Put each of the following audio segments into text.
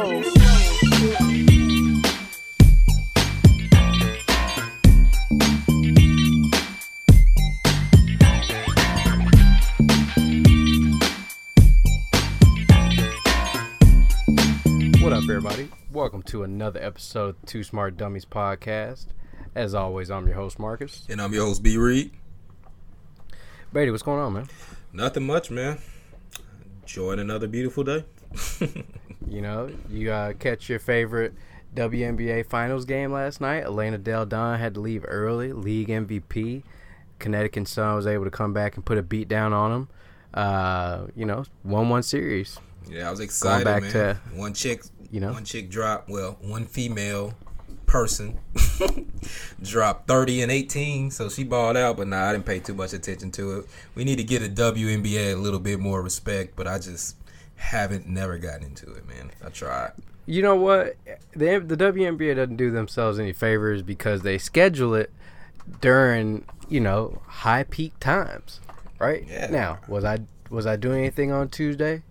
What up, everybody? Welcome to another episode of Two Smart Dummies podcast. As always, I'm your host, Marcus. And I'm your host, B. Reed. Brady, what's going on, man? Nothing much, man. Enjoying another beautiful day. You know, you uh, catch your favorite WNBA Finals game last night. Elena Delle Donne had to leave early, league MVP. Connecticut Sun was able to come back and put a beat down on them. Uh, you know, 1 1 series. Yeah, I was excited, Going back man. to- one chick, you know? one chick dropped. Well, one female person dropped 30 and 18, so she balled out. But nah, I didn't pay too much attention to it. We need to get a WNBA a little bit more respect, but I just haven't never gotten into it, man. I tried. You know what? The, the WNBA doesn't do themselves any favors because they schedule it during, you know, high peak times, right? Yeah. Now, was I was I doing anything on Tuesday?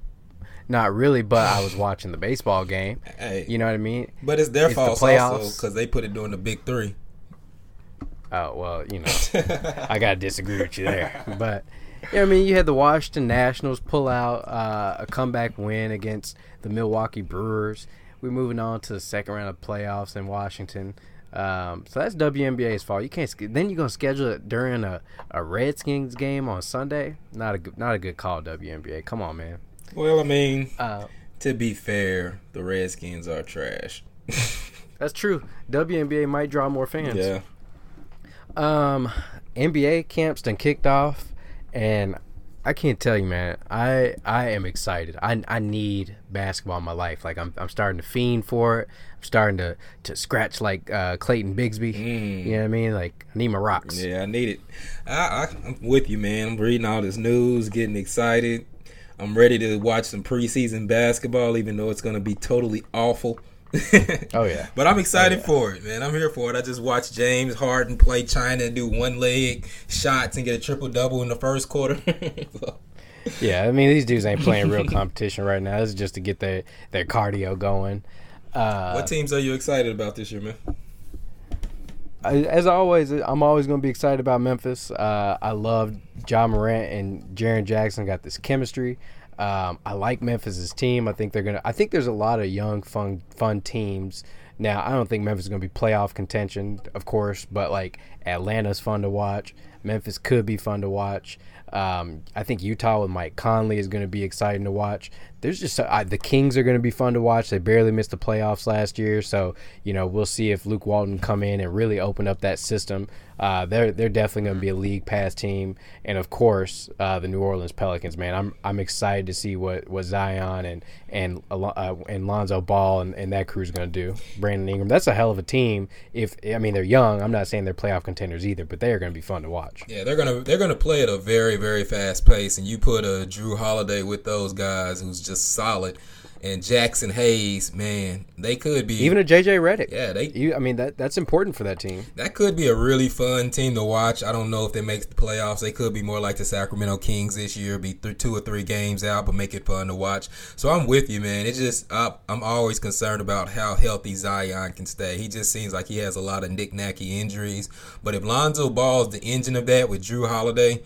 Not really, but I was watching the baseball game. Hey, You know what I mean? but it's their it's the fault also because they put it during the big three. Oh well, you know, I gotta disagree with you there. But yeah, I mean, you had the Washington Nationals pull out uh, a comeback win against the Milwaukee Brewers. We're moving on to the second round of playoffs in Washington. Um, so that's WNBA's fault. You can't. Then you're gonna schedule it during a, a Redskins game on Sunday. Not a good, not a good call, WNBA. Come on, man. Well, I mean, Uh, to be fair, the Redskins are trash. that's true. WNBA might draw more fans. yeah. Um, NBA camps done kicked off, and I can't tell you, man. I I am excited. I I need basketball in my life. Like I'm I'm starting to fiend for it. I'm starting to to scratch like uh, Clayton Bigsby. You know what I mean? Like I need my rocks. Yeah, I need it. I, I, I'm with you, man. I'm reading all this news, getting excited. I'm ready to watch some preseason basketball, even though it's going to be totally awful. Oh yeah. But I'm excited for it, man. I'm here for it. I just watched James Harden play China and do one leg shots and get a triple double in the first quarter. So, Yeah, I mean these dudes ain't playing real competition right now. This is just to get their their cardio going. Uh, what teams are you excited about this year, man? As always, I'm always going to be excited about Memphis. Uh, I love Ja Morant and Jaren Jackson got this chemistry. Um, I like Memphis's team. I think they're gonna. I think there's a lot of young, fun, fun teams. Now, I don't think Memphis is to be playoff contention, of course, but like Atlanta's fun to watch. Memphis could be fun to watch. Um, I think Utah with Mike Conley is going to be exciting to watch. There's just uh, the Kings are going to be fun to watch. They barely missed the playoffs last year, so you know we'll see if Luke Walton come in and really open up that system. Uh, they're they're definitely going to be a league pass team, and of course uh, the New Orleans Pelicans. Man, I'm I'm excited to see what, what Zion and and uh, and Lonzo Ball and, and that crew is going to do. Brandon Ingram, that's a hell of a team. If I mean they're young, I'm not saying they're playoff contenders either, but they are going to be fun to watch. Yeah, they're gonna they're gonna play at a very very fast pace, and you put a Jrue Holiday with those guys who's just solid, and Jaxson Hayes, man, they could be Even a JJ Redick. yeah they You, I mean that that's important for that team. that could be a really fun team to watch. I don't know if they make the playoffs. They could be more like the Sacramento Kings this year, be th- two or three games out, but make it fun to watch. So I'm with you, man. It's just I, I'm always concerned about how healthy Zion can stay. He just seems like he has a lot of knick-knacky injuries. But if Lonzo Ball is the engine of that with Jrue Holiday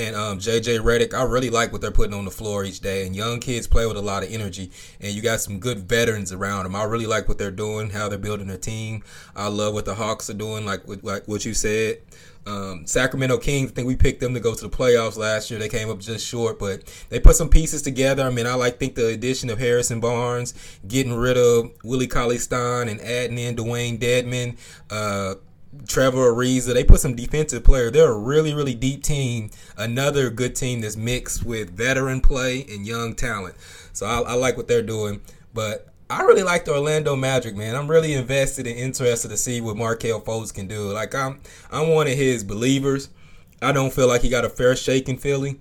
and um, JJ Redick, I really like what they're putting on the floor each day. And young kids play with a lot of energy, and you got some good veterans around them. I really like what they're doing, how they're building their team. I love what the Hawks are doing, like like what you said. Um, Sacramento Kings, I think we picked them to go to the playoffs last year. They came up just short, but they put some pieces together. I mean, I like think the addition of Harrison Barnes, getting rid of Willie Cauley Stein, and adding in Dewayne Dedmon. Uh, Trevor Ariza. They put some defensive player. They're a really, really deep team. Another good team that's mixed with veteran play and young talent. So I, I like what they're doing. But I really like the Orlando Magic, man. I'm really invested and interested to see what Markelle Fultz can do. Like I'm, I'm one of his believers. I don't feel like he got a fair shake in Philly.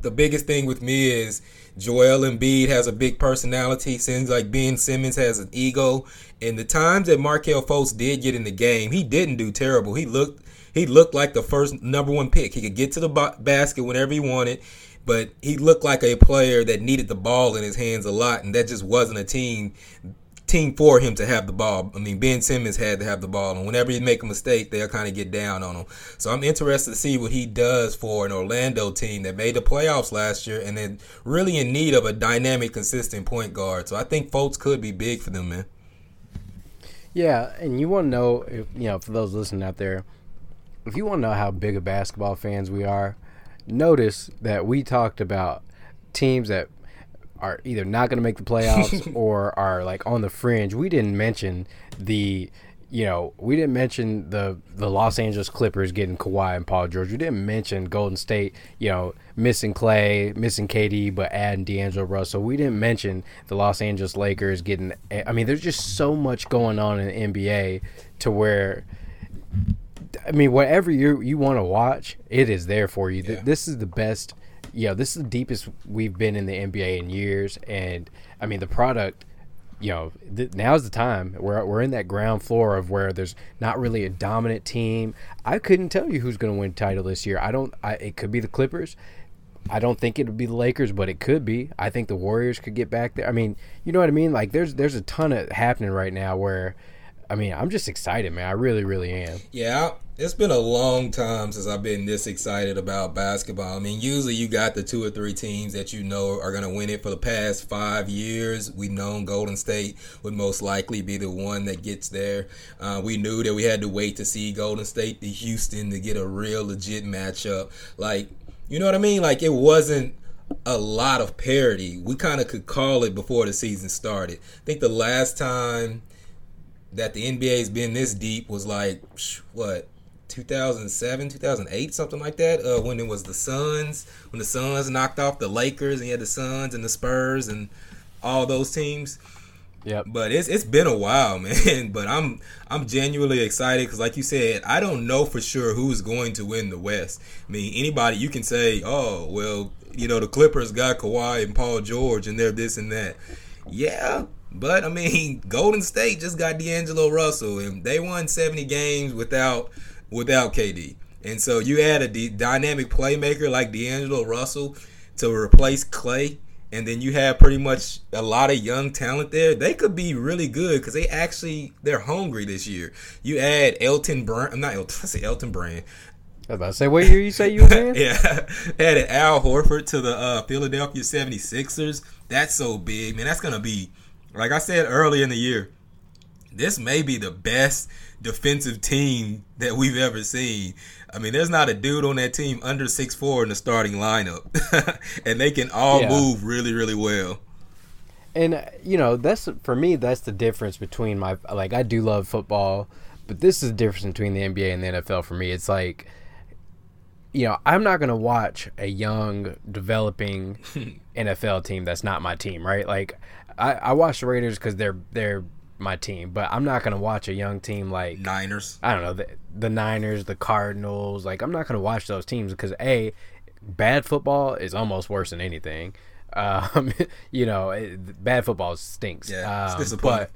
The biggest thing with me is Joel Embiid has a big personality. Seems like Ben Simmons has an ego. And the times that Markelle Fultz did get in the game, he didn't do terrible. He looked he looked like the first number one pick. He could get to the ba- basket whenever he wanted. but he looked like a player that needed the ball in his hands a lot, and that just wasn't a team team for him to have the ball. I mean, Ben Simmons had to have the ball, and whenever he make a mistake, they'll kind of get down on him. So I'm interested to see what he does for an Orlando team that made the playoffs last year and then really in need of a dynamic, consistent point guard. So I think Fultz could be big for them, man. Yeah, and you want to know, if, you know, for those listening out there, if you want to know how big of basketball fans we are, notice that we talked about teams that are either not going to make the playoffs or are like on the fringe. We didn't mention the you know, we didn't mention the the Los Angeles Clippers getting Kawhi and Paul George. We didn't mention Golden State, you know, missing Clay, missing KD, but adding D'Angelo Russell. We didn't mention the Los Angeles Lakers getting. I mean, there's just so much going on in the NBA to where. I mean, whatever you you want to watch, it is there for you. Yeah. This is the best you know, this is the deepest we've been in the NBA in years, and I mean the product. You know, th- now's the time. We're we're in that ground floor of where there's not really a dominant team. I couldn't tell you who's going to win title this year. I don't. I, it could be the Clippers. I don't think it would be the Lakers, but it could be. I think the Warriors could get back there. I mean, you know what I mean? Like there's there's a ton of happening right now where I mean, I'm just excited, man. I really, really am. Yeah, it's been a long time since I've been this excited about basketball. I mean, usually you got the two or three teams that you know are going to win it for the past five years. We've known Golden State would most likely be the one that gets there. Uh, we knew that we had to wait to see Golden State to Houston to get a real legit matchup. Like, you know what I mean? Like, it wasn't a lot of parity. We kind of could call it before the season started. I think the last time that the NBA's been this deep was like what 2007, 2008, something like that. Uh, when it was the Suns, when the Suns knocked off the Lakers, and you had the Suns and the Spurs and all those teams. Yeah. But it's it's been a while, man. But I'm I'm genuinely excited because, like you said, I don't know for sure who's going to win the West. I mean, anybody you can say, oh, well, you know, the Clippers got Kawhi and Paul George, and they're this and that. Yeah, but I mean, Golden State just got D'Angelo Russell, and they won 70 games without without KD. And so you add a d- dynamic playmaker like D'Angelo Russell to replace Clay, and then you have pretty much a lot of young talent there. They could be really good because they actually they're hungry this year. You add Elton Brand, I'm not Elton, I say Elton Brand. I was about to say, what year you say you were in? yeah. Added Al Horford to the uh, Philadelphia 76ers. That's so big, man. That's going to be like I said early in the year, this may be the best defensive team that we've ever seen. I mean, there's not a dude on that team under six four in the starting lineup, and they can all yeah. move really, really well. And uh, you know, that's for me. That's the difference between my like. I do love football, but this is the difference between the NBA and the NFL for me. It's like, you know, I'm not gonna watch a young developing NFL team that's not my team, right? Like, I, I watch the Raiders because they're they're my team, but I'm not gonna watch a young team like Niners. I don't know the, the Niners, the Cardinals. Like I'm not gonna watch those teams because a bad football is almost worse than anything. Um, you know, it, bad football stinks. Yeah, um, it's disappointing. But,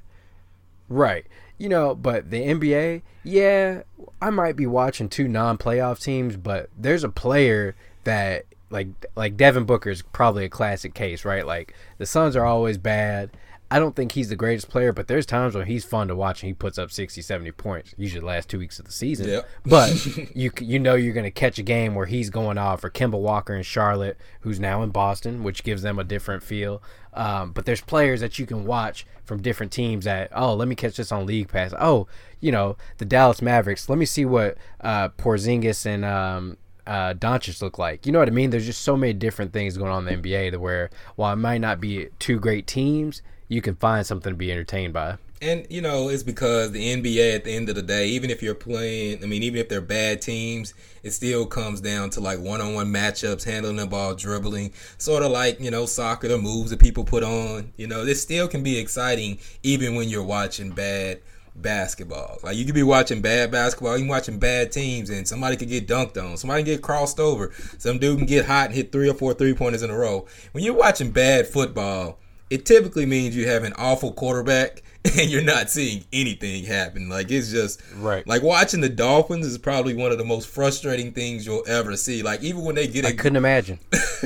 right. You know, but the NBA, yeah, I might be watching two non-playoff teams, but there's a player that like like Devin Booker is probably a classic case, right? Like the Suns are always bad. I don't think he's the greatest player, but there's times when he's fun to watch and he puts up 60, 70 points, usually the last two weeks of the season. Yep. but you you know you're going to catch a game where he's going off for Kemba Walker in Charlotte, who's now in Boston, which gives them a different feel. Um, but there's players that you can watch from different teams that, oh, let me catch this on League Pass. Oh, you know, the Dallas Mavericks. Let me see what uh, Porzingis and um, uh, Doncic look like. You know what I mean? There's just so many different things going on in the NBA to where while it might not be two great teams, you can find something to be entertained by. And you know, it's because the NBA at the end of the day, even if you're playing, I mean, even if they're bad teams, it still comes down to like one-on-one matchups, handling the ball, dribbling, sort of like you know soccer, the moves that people put on. You know, this still can be exciting even when you're watching bad basketball. Like you could be watching bad basketball, you watching bad teams, and somebody could get dunked on, somebody can get crossed over, some dude can get hot and hit three or four three pointers in a row. When you're watching bad football, it typically means you have an awful quarterback and you're not seeing anything happen. Like it's just Right. Like watching the Dolphins is probably one of the most frustrating things you'll ever see. Like even when they get I a couldn't imagine.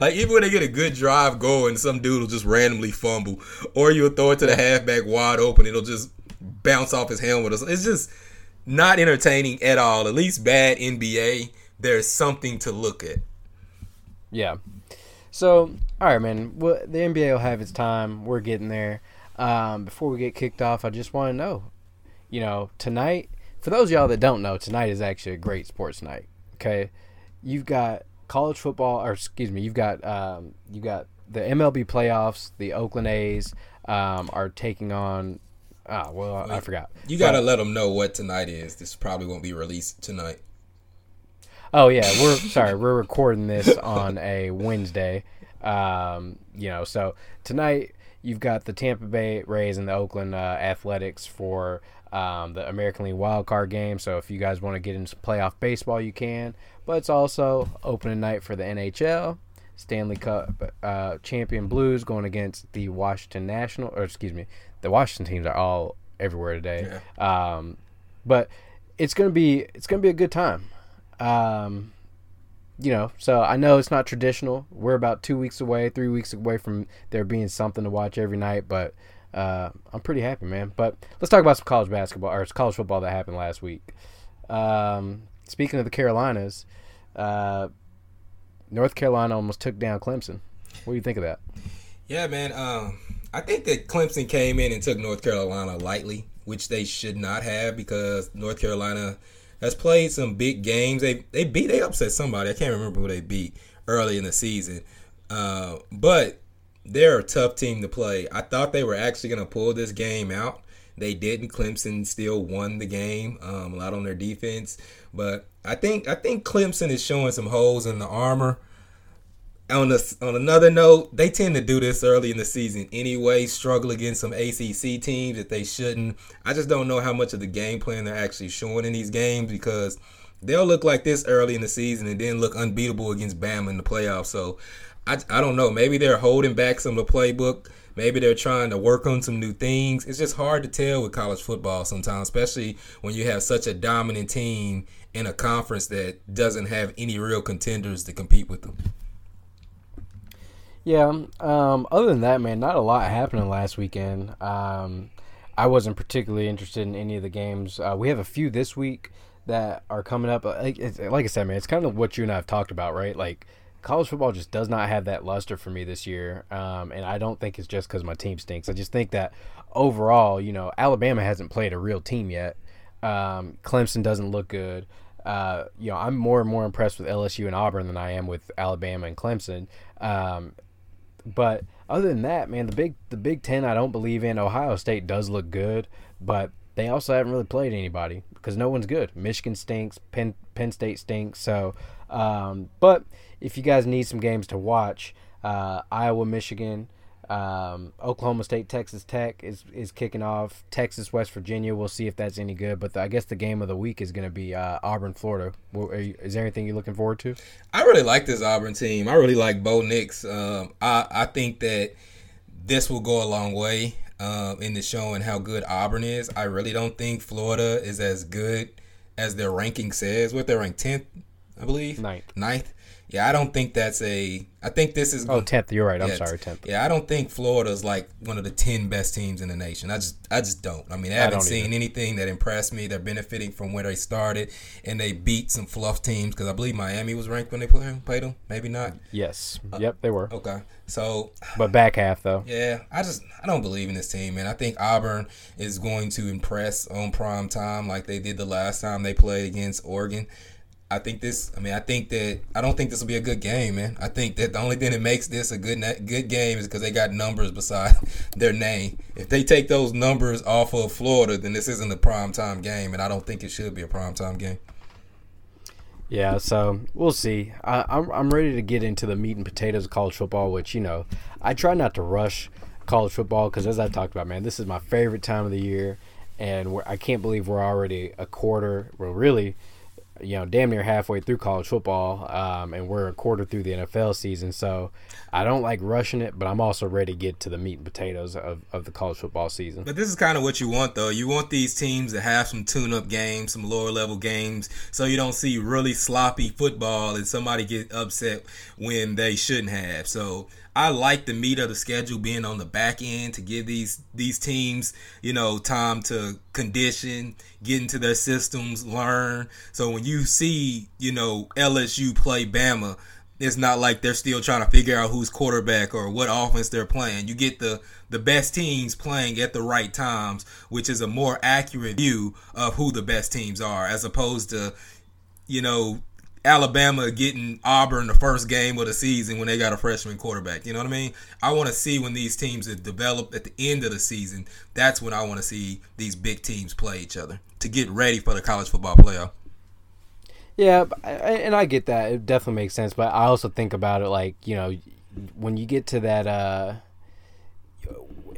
like even when they get a good drive going, some dude will just randomly fumble, or you'll throw it to the halfback wide open. It'll just bounce off his helmet. It's just not entertaining at all. At least bad NBA. There's something to look at. Yeah. So, all right, man. Well, the NBA will have its time. We're getting there. Um, before we get kicked off, I just want to know, you know, tonight. For those y'all that don't know, tonight is actually a great sports night. Okay, you've got college football, or excuse me, you've got um, you got the MLB playoffs. The Oakland A's um, are taking on. Ah, well, I, I forgot. You got to let them know what tonight is. This probably won't be released tonight. Oh yeah, we're sorry. We're recording this on a Wednesday. Um, you know, so tonight you've got the Tampa Bay Rays and the Oakland uh, Athletics for um, the American League Wild Card game. So if you guys want to get into playoff baseball, you can. But it's also opening night for the NHL. Stanley Cup uh, champion Blues going against the Washington National, or excuse me, the Washington teams are all everywhere today. Um, but it's gonna be it's gonna be a good time. Um, you know, so I know it's not traditional. We're about two weeks away, three weeks away from there being something to watch every night, but uh, I'm pretty happy, man. But let's talk about some college basketball or college football that happened last week. Um, speaking of the Carolinas, uh, North Carolina almost took down Clemson. What do you think of that? Yeah, man. Um, I think that Clemson came in and took North Carolina lightly, which they should not have because North Carolina has played some big games. They they beat they upset somebody. I can't remember who they beat early in the season, uh, but they're a tough team to play. I thought they were actually going to pull this game out. They didn't. Clemson still won the game. Um, a lot on their defense, but I think I think Clemson is showing some holes in the armor on the, on another note, they tend to do this early in the season anyway. Struggle against some ACC teams that they shouldn't. I just don't know how much of the game plan they're actually showing in these games because they'll look like this early in the season and then look unbeatable against Bama in the playoffs. So I, I don't know. Maybe they're holding back some of the playbook. Maybe they're trying to work on some new things. It's just hard to tell with college football sometimes, especially when you have such a dominant team in a conference that doesn't have any real contenders to compete with them. Yeah. Um, other than that, man, not a lot happening last weekend. Um, I wasn't particularly interested in any of the games. Uh, we have a few this week that are coming up. Like, like I said, man, it's kind of what you and I have talked about, right? Like, college football just does not have that luster for me this year. Um, and I don't think it's just because my team stinks. I just think that overall, you know, Alabama hasn't played a real team yet. Um, Clemson doesn't look good. Uh, you know, I'm more and more impressed with LSU and Auburn than I am with Alabama and Clemson. Um, but other than that, man, the big the Big Ten I don't believe in. Ohio State does look good, but they also haven't really played anybody because no one's good. Michigan stinks. Penn Penn State stinks. So, um, but if you guys need some games to watch, uh, Iowa, Michigan, um, Oklahoma State, Texas Tech is is kicking off. Texas, West Virginia. We'll see if that's any good. But the, I guess the game of the week is going to be uh, Auburn, Florida. You, is there anything you're looking forward to? I really like this Auburn team. I really like Bo Nix. Um, I I think that this will go a long way um, in the showing how good Auburn is. I really don't think Florida is as good as their ranking says. What they're ranked tenth, I believe. Ninth. Ninth. Yeah, I don't think that's a. I think this is. Oh, tenth. You're right. I'm Yeah, sorry, tenth. Yeah, I don't think Florida's like one of the ten best teams in the nation. I just, I just don't. I mean, I haven't don't seen either. anything that impressed me. They're benefiting from where they started, and they beat some fluff teams because I believe Miami was ranked when they played, played them. Maybe not. Yes. Yep, they were. Okay, so But back half though. yeah, I just, I don't believe in this team, man. I think Auburn is going to impress on prime time like they did the last time they played against Oregon. I think this. I mean, I think that I don't think this will be a good game, man. I think that the only thing that makes this a good good game is because they got numbers beside their name. If they take those numbers off of Florida, then this isn't a prime time game, and I don't think it should be a prime time game. Yeah, so we'll see. I, I'm I'm ready to get into the meat and potatoes of college football, which you know I try not to rush college football because as I talked about, man, this is my favorite time of the year, and I can't believe we're already a quarter. Well, really, you know, damn near halfway through college football, um, and we're a quarter through the NFL season. So I don't like rushing it, but I'm also ready to get to the meat and potatoes of, of the college football season. But this is kind of what you want, though. You want these teams to have some tune up games, some lower level games, so you don't see really sloppy football and somebody get upset when they shouldn't have. So I like the meat of the schedule being on the back end to give these these teams, you know, time to condition, get into their systems, learn. So when you see, you know, LSU play Bama, it's not like they're still trying to figure out who's quarterback or what offense they're playing. You get the the best teams playing at the right times, which is a more accurate view of who the best teams are, as opposed to, you know, Alabama getting Auburn the first game of the season when they got a freshman quarterback. You know what I mean? I want to see when these teams have developed at the end of the season. That's when I want to see these big teams play each other to get ready for the college football playoff. Yeah, and I get that. It definitely makes sense. But I also think about it like, you know, when you get to that, uh,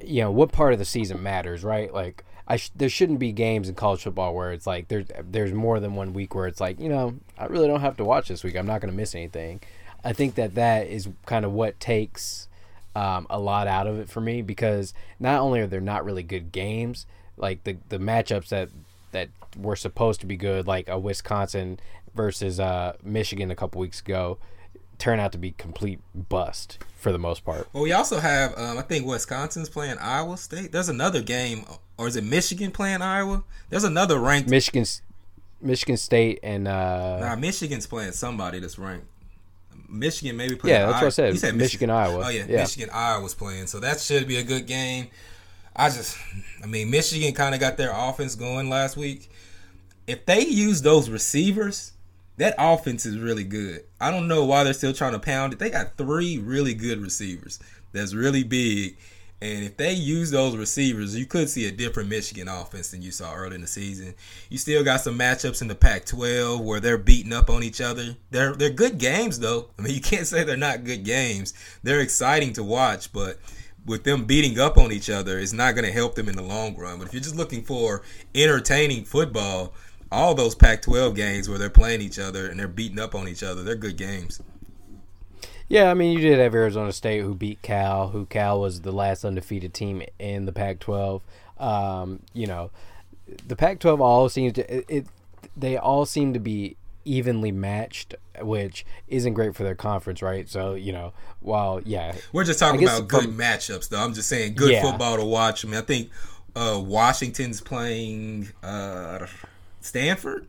you know, what part of the season matters, right? Like, I sh- there shouldn't be games in college football where it's like there's there's more than one week where it's like you know I really don't have to watch this week. I'm not going to miss anything. I think that that is kind of what takes um, a lot out of it for me because not only are there not really good games, like the the matchups that that were supposed to be good, like a Wisconsin versus uh, Michigan a couple weeks ago, turn out to be complete bust for the most part. Well, we also have um, I think Wisconsin's playing Iowa State. There's another game or is it Michigan playing Iowa? There's another ranked Michigan's Michigan State and uh Nah, Michigan's playing somebody that's ranked. Michigan maybe playing. Yeah, that's Iowa. what I said. You said Michigan, Michigan Iowa. Oh yeah, yeah, Michigan Iowa was playing, so that should be a good game. I just, I mean, Michigan kind of got their offense going last week. If they use those receivers, that offense is really good. I don't know why they're still trying to pound it. They got three really good receivers that's really big and if they use those receivers, you could see a different Michigan offense than you saw early in the season. You still got some matchups in the Pac-12 where they're beating up on each other. They're they're good games though. I mean, you can't say they're not good games. They're exciting to watch, but with them beating up on each other, it's not going to help them in the long run. But if you're just looking for entertaining football, all those Pac-12 games where they're playing each other and they're beating up on each other, they're good games. Yeah, I mean, you did have Arizona State who beat Cal, who Cal was the last undefeated team in the Pac-12. Um, you know, the Pac-12 all seems to it, it, They all seem to be evenly matched, which isn't great for their conference, right? So you know, while yeah, we're just talking about good from, matchups, though. I'm just saying good yeah. football to watch. I mean, I think uh, Washington's playing uh, Stanford.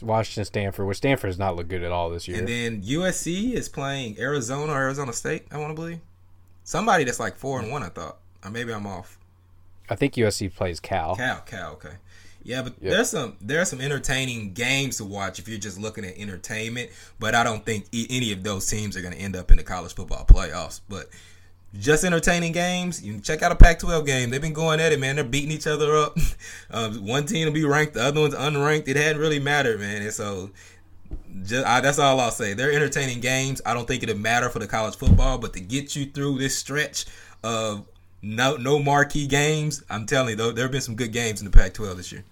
Washington, Stanford. Where Stanford has not looked good at all this year. And then USC is playing Arizona or Arizona State. I want to believe somebody that's like four and one. I thought, or maybe I'm off. I think USC plays Cal. Cal, Cal. Okay. Yeah, but yep. there's some there's some entertaining games to watch if you're just looking at entertainment. But I don't think any of those teams are going to end up in the college football playoffs. But just entertaining games. You check out a Pac-12 game. They've been going at it, man. They're beating each other up. um, one team will be ranked, the other one's unranked. It hadn't really mattered, man. And so, just I, that's all I'll say. They're entertaining games. I don't think it'll matter for the college football, but to get you through this stretch of no no marquee games, I'm telling you, though, there have been some good games in the Pac-12 this year.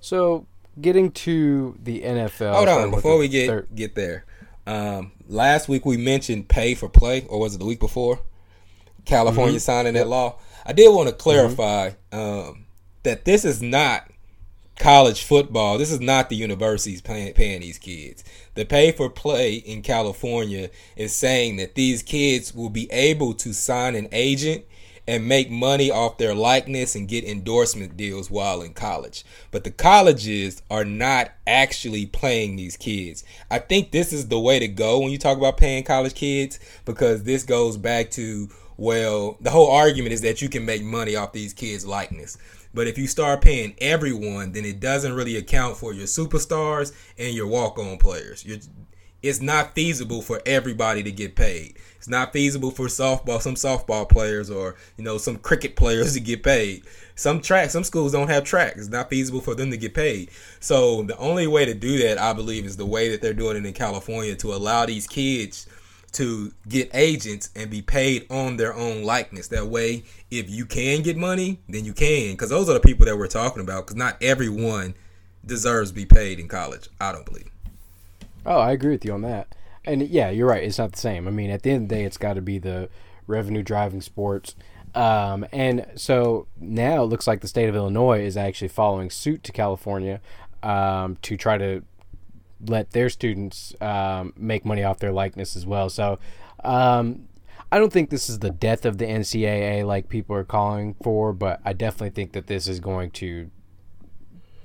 So, getting to the NFL. Hold on, before we get third. get there. Um, last week we mentioned pay for play, or was it the week before? California mm-hmm. signing that law. I did want to clarify mm-hmm. um, that this is not college football. This is not the universities paying, paying these kids. The pay for play in California is saying that these kids will be able to sign an agent and make money off their likeness and get endorsement deals while in college. But the colleges are not actually playing these kids. I think this is the way to go when you talk about paying college kids because this goes back to well, the whole argument is that you can make money off these kids' likeness. But if you start paying everyone, then it doesn't really account for your superstars and your walk-on players. You're, it's not feasible for everybody to get paid. It's not feasible for softball, some softball players or you know some cricket players to get paid. Some track, some schools don't have track. It's not feasible for them to get paid. So the only way to do that, I believe, is the way that they're doing it in California to allow these kids to get agents and be paid on their own likeness. That way, if you can get money, then you can, because those are the people that we're talking about. Because not everyone deserves to be paid in college. I don't believe. Oh, I agree with you on that. And yeah, you're right. It's not the same. I mean, at the end of the day, it's got to be the revenue driving sports. Um, and so now it looks like the state of Illinois is actually following suit to California um, to try to let their students um, make money off their likeness as well. So um, I don't think this is the death of the NCAA like people are calling for, but I definitely think that this is going to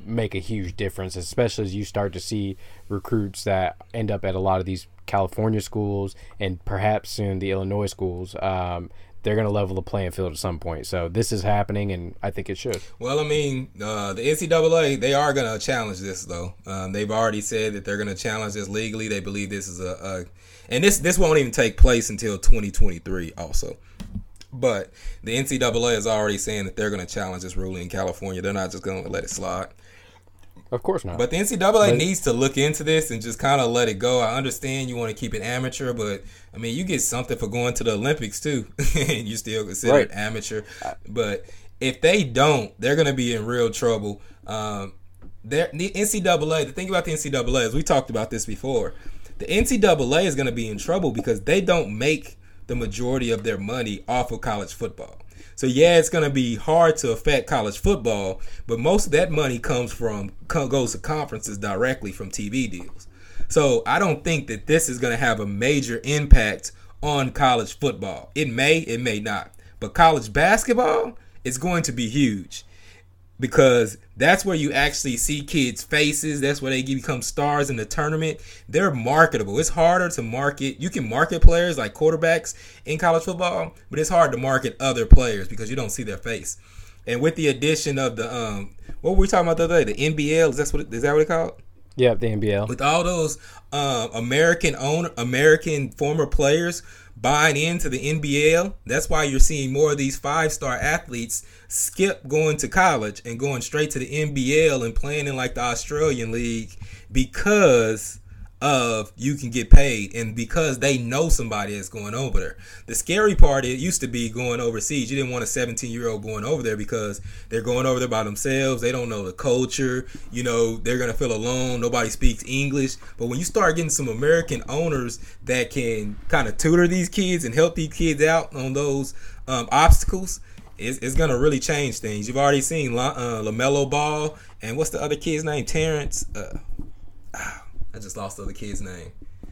make a huge difference, especially as you start to see recruits that end up at a lot of these California schools and perhaps soon the Illinois schools. Um, they're going to level the playing field at some point. So this is happening, and I think it should. Well, I mean, uh, the NCAA they are going to challenge this though. Um, they've already said that they're going to challenge this legally. They believe this is a, a, and this this won't even take place until 2023 also. But the NCAA is already saying that they're going to challenge this ruling in California. They're not just going to let it slide. Of course not. But the NCAA but, needs to look into this and just kind of let it go. I understand you want to keep it amateur, but I mean, you get something for going to the Olympics too, and you still consider right. it amateur. But if they don't, they're going to be in real trouble. Um, the NCAA, the thing about the NCAA is we talked about this before. The NCAA is going to be in trouble because they don't make the majority of their money off of college football. So yeah, it's going to be hard to affect college football, but most of that money comes from goes to conferences directly from TV deals. So I don't think that this is going to have a major impact on college football. It may, it may not. But college basketball is going to be huge because that's where you actually see kids' faces. That's where they become stars in the tournament. They're marketable. It's harder to market. You can market players like quarterbacks in college football, but it's hard to market other players because you don't see their face. And with the addition of the um, what were we talking about the other day? The NBL is that what is that what it called? Yeah, the NBL. With all those uh, American owner, American former players buying into the NBL. That's why you're seeing more of these five star athletes skip going to college and going straight to the NBL and playing in like the Australian League because of you can get paid and because they know somebody that's going over there. The scary part it used to be going overseas. You didn't want a 17 year old going over there because they're going over there by themselves. They don't know the culture. You know, they're gonna feel alone. Nobody speaks English. But when you start getting some American owners that can kind of tutor these kids and help these kids out on those um, obstacles, it's, it's gonna really change things. You've already seen uh, LaMelo Ball and what's the other kid's name? Terrence. Uh, ah, I just lost the other kid's name.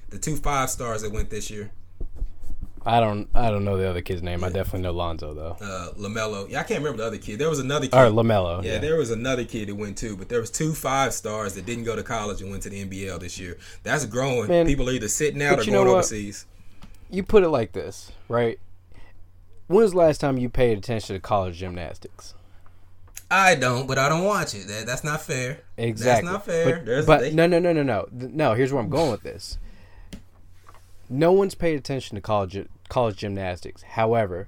The two five stars that went this year. I don't I don't know the other kid's name. Yeah. I definitely know Lonzo though. Uh, LaMelo. Yeah, I can't remember the other kid. There was another kid. Or LaMelo. Yeah, yeah, there was another kid that went too, but there was two five stars that didn't go to college and went to the NBL this year. That's growing. Man, People are either sitting out or going overseas. You put it like this, right? When was the last time you paid attention to college gymnastics? I don't, but I don't watch it. That, that's not fair. Exactly. That's not fair. But, but no, no, no, no, no, no. Here's where I'm going with this. No one's paid attention to college college gymnastics. However,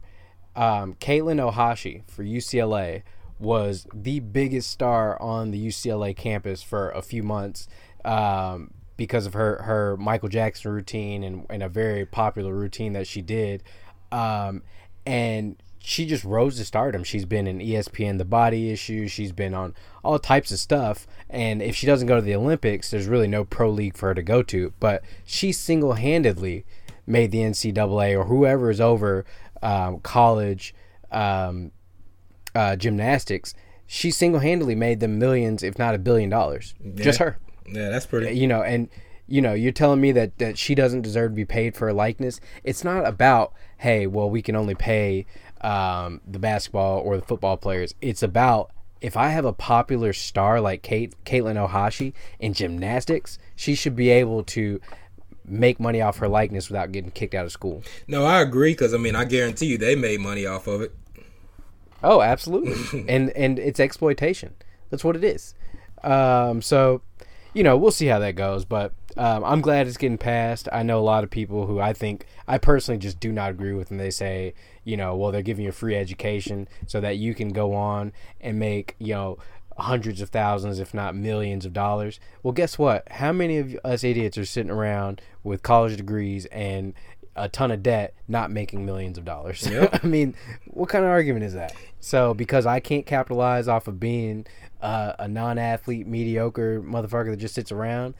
um, Katelyn Ohashi for UCLA was the biggest star on the UCLA campus for a few months um, because of her her Michael Jackson routine and, and a very popular routine that she did. Um, and she just rose to stardom. She's been in ESPN The Body Issue. She's been on all types of stuff. And if she doesn't go to the Olympics, there's really no pro league for her to go to. But she single handedly made the NCAA or whoever is over um, college um, uh, gymnastics. She single handedly made them millions, if not a billion dollars. Yeah. Just her. Yeah, that's pretty. You know, and you know, you're telling me that that she doesn't deserve to be paid for her likeness. It's not about hey, well, we can only pay um, the basketball or the football players. It's about if I have a popular star like Kate Katelyn Ohashi in gymnastics, she should be able to make money off her likeness without getting kicked out of school. No, I agree because I mean I guarantee you they made money off of it. Oh, absolutely, and and it's exploitation. That's what it is. Um, so, you know, we'll see how that goes, but um, I'm glad it's getting passed. I know a lot of people who I think I personally just do not agree with, and they say, you know, well, they're giving you a free education so that you can go on and make, you know, hundreds of thousands, if not millions of dollars. Well, guess what? How many of us idiots are sitting around with college degrees and a ton of debt, not making millions of dollars. Yep. I mean, what kind of argument is that? So because I can't capitalize off of being uh, a non-athlete, mediocre motherfucker that just sits around,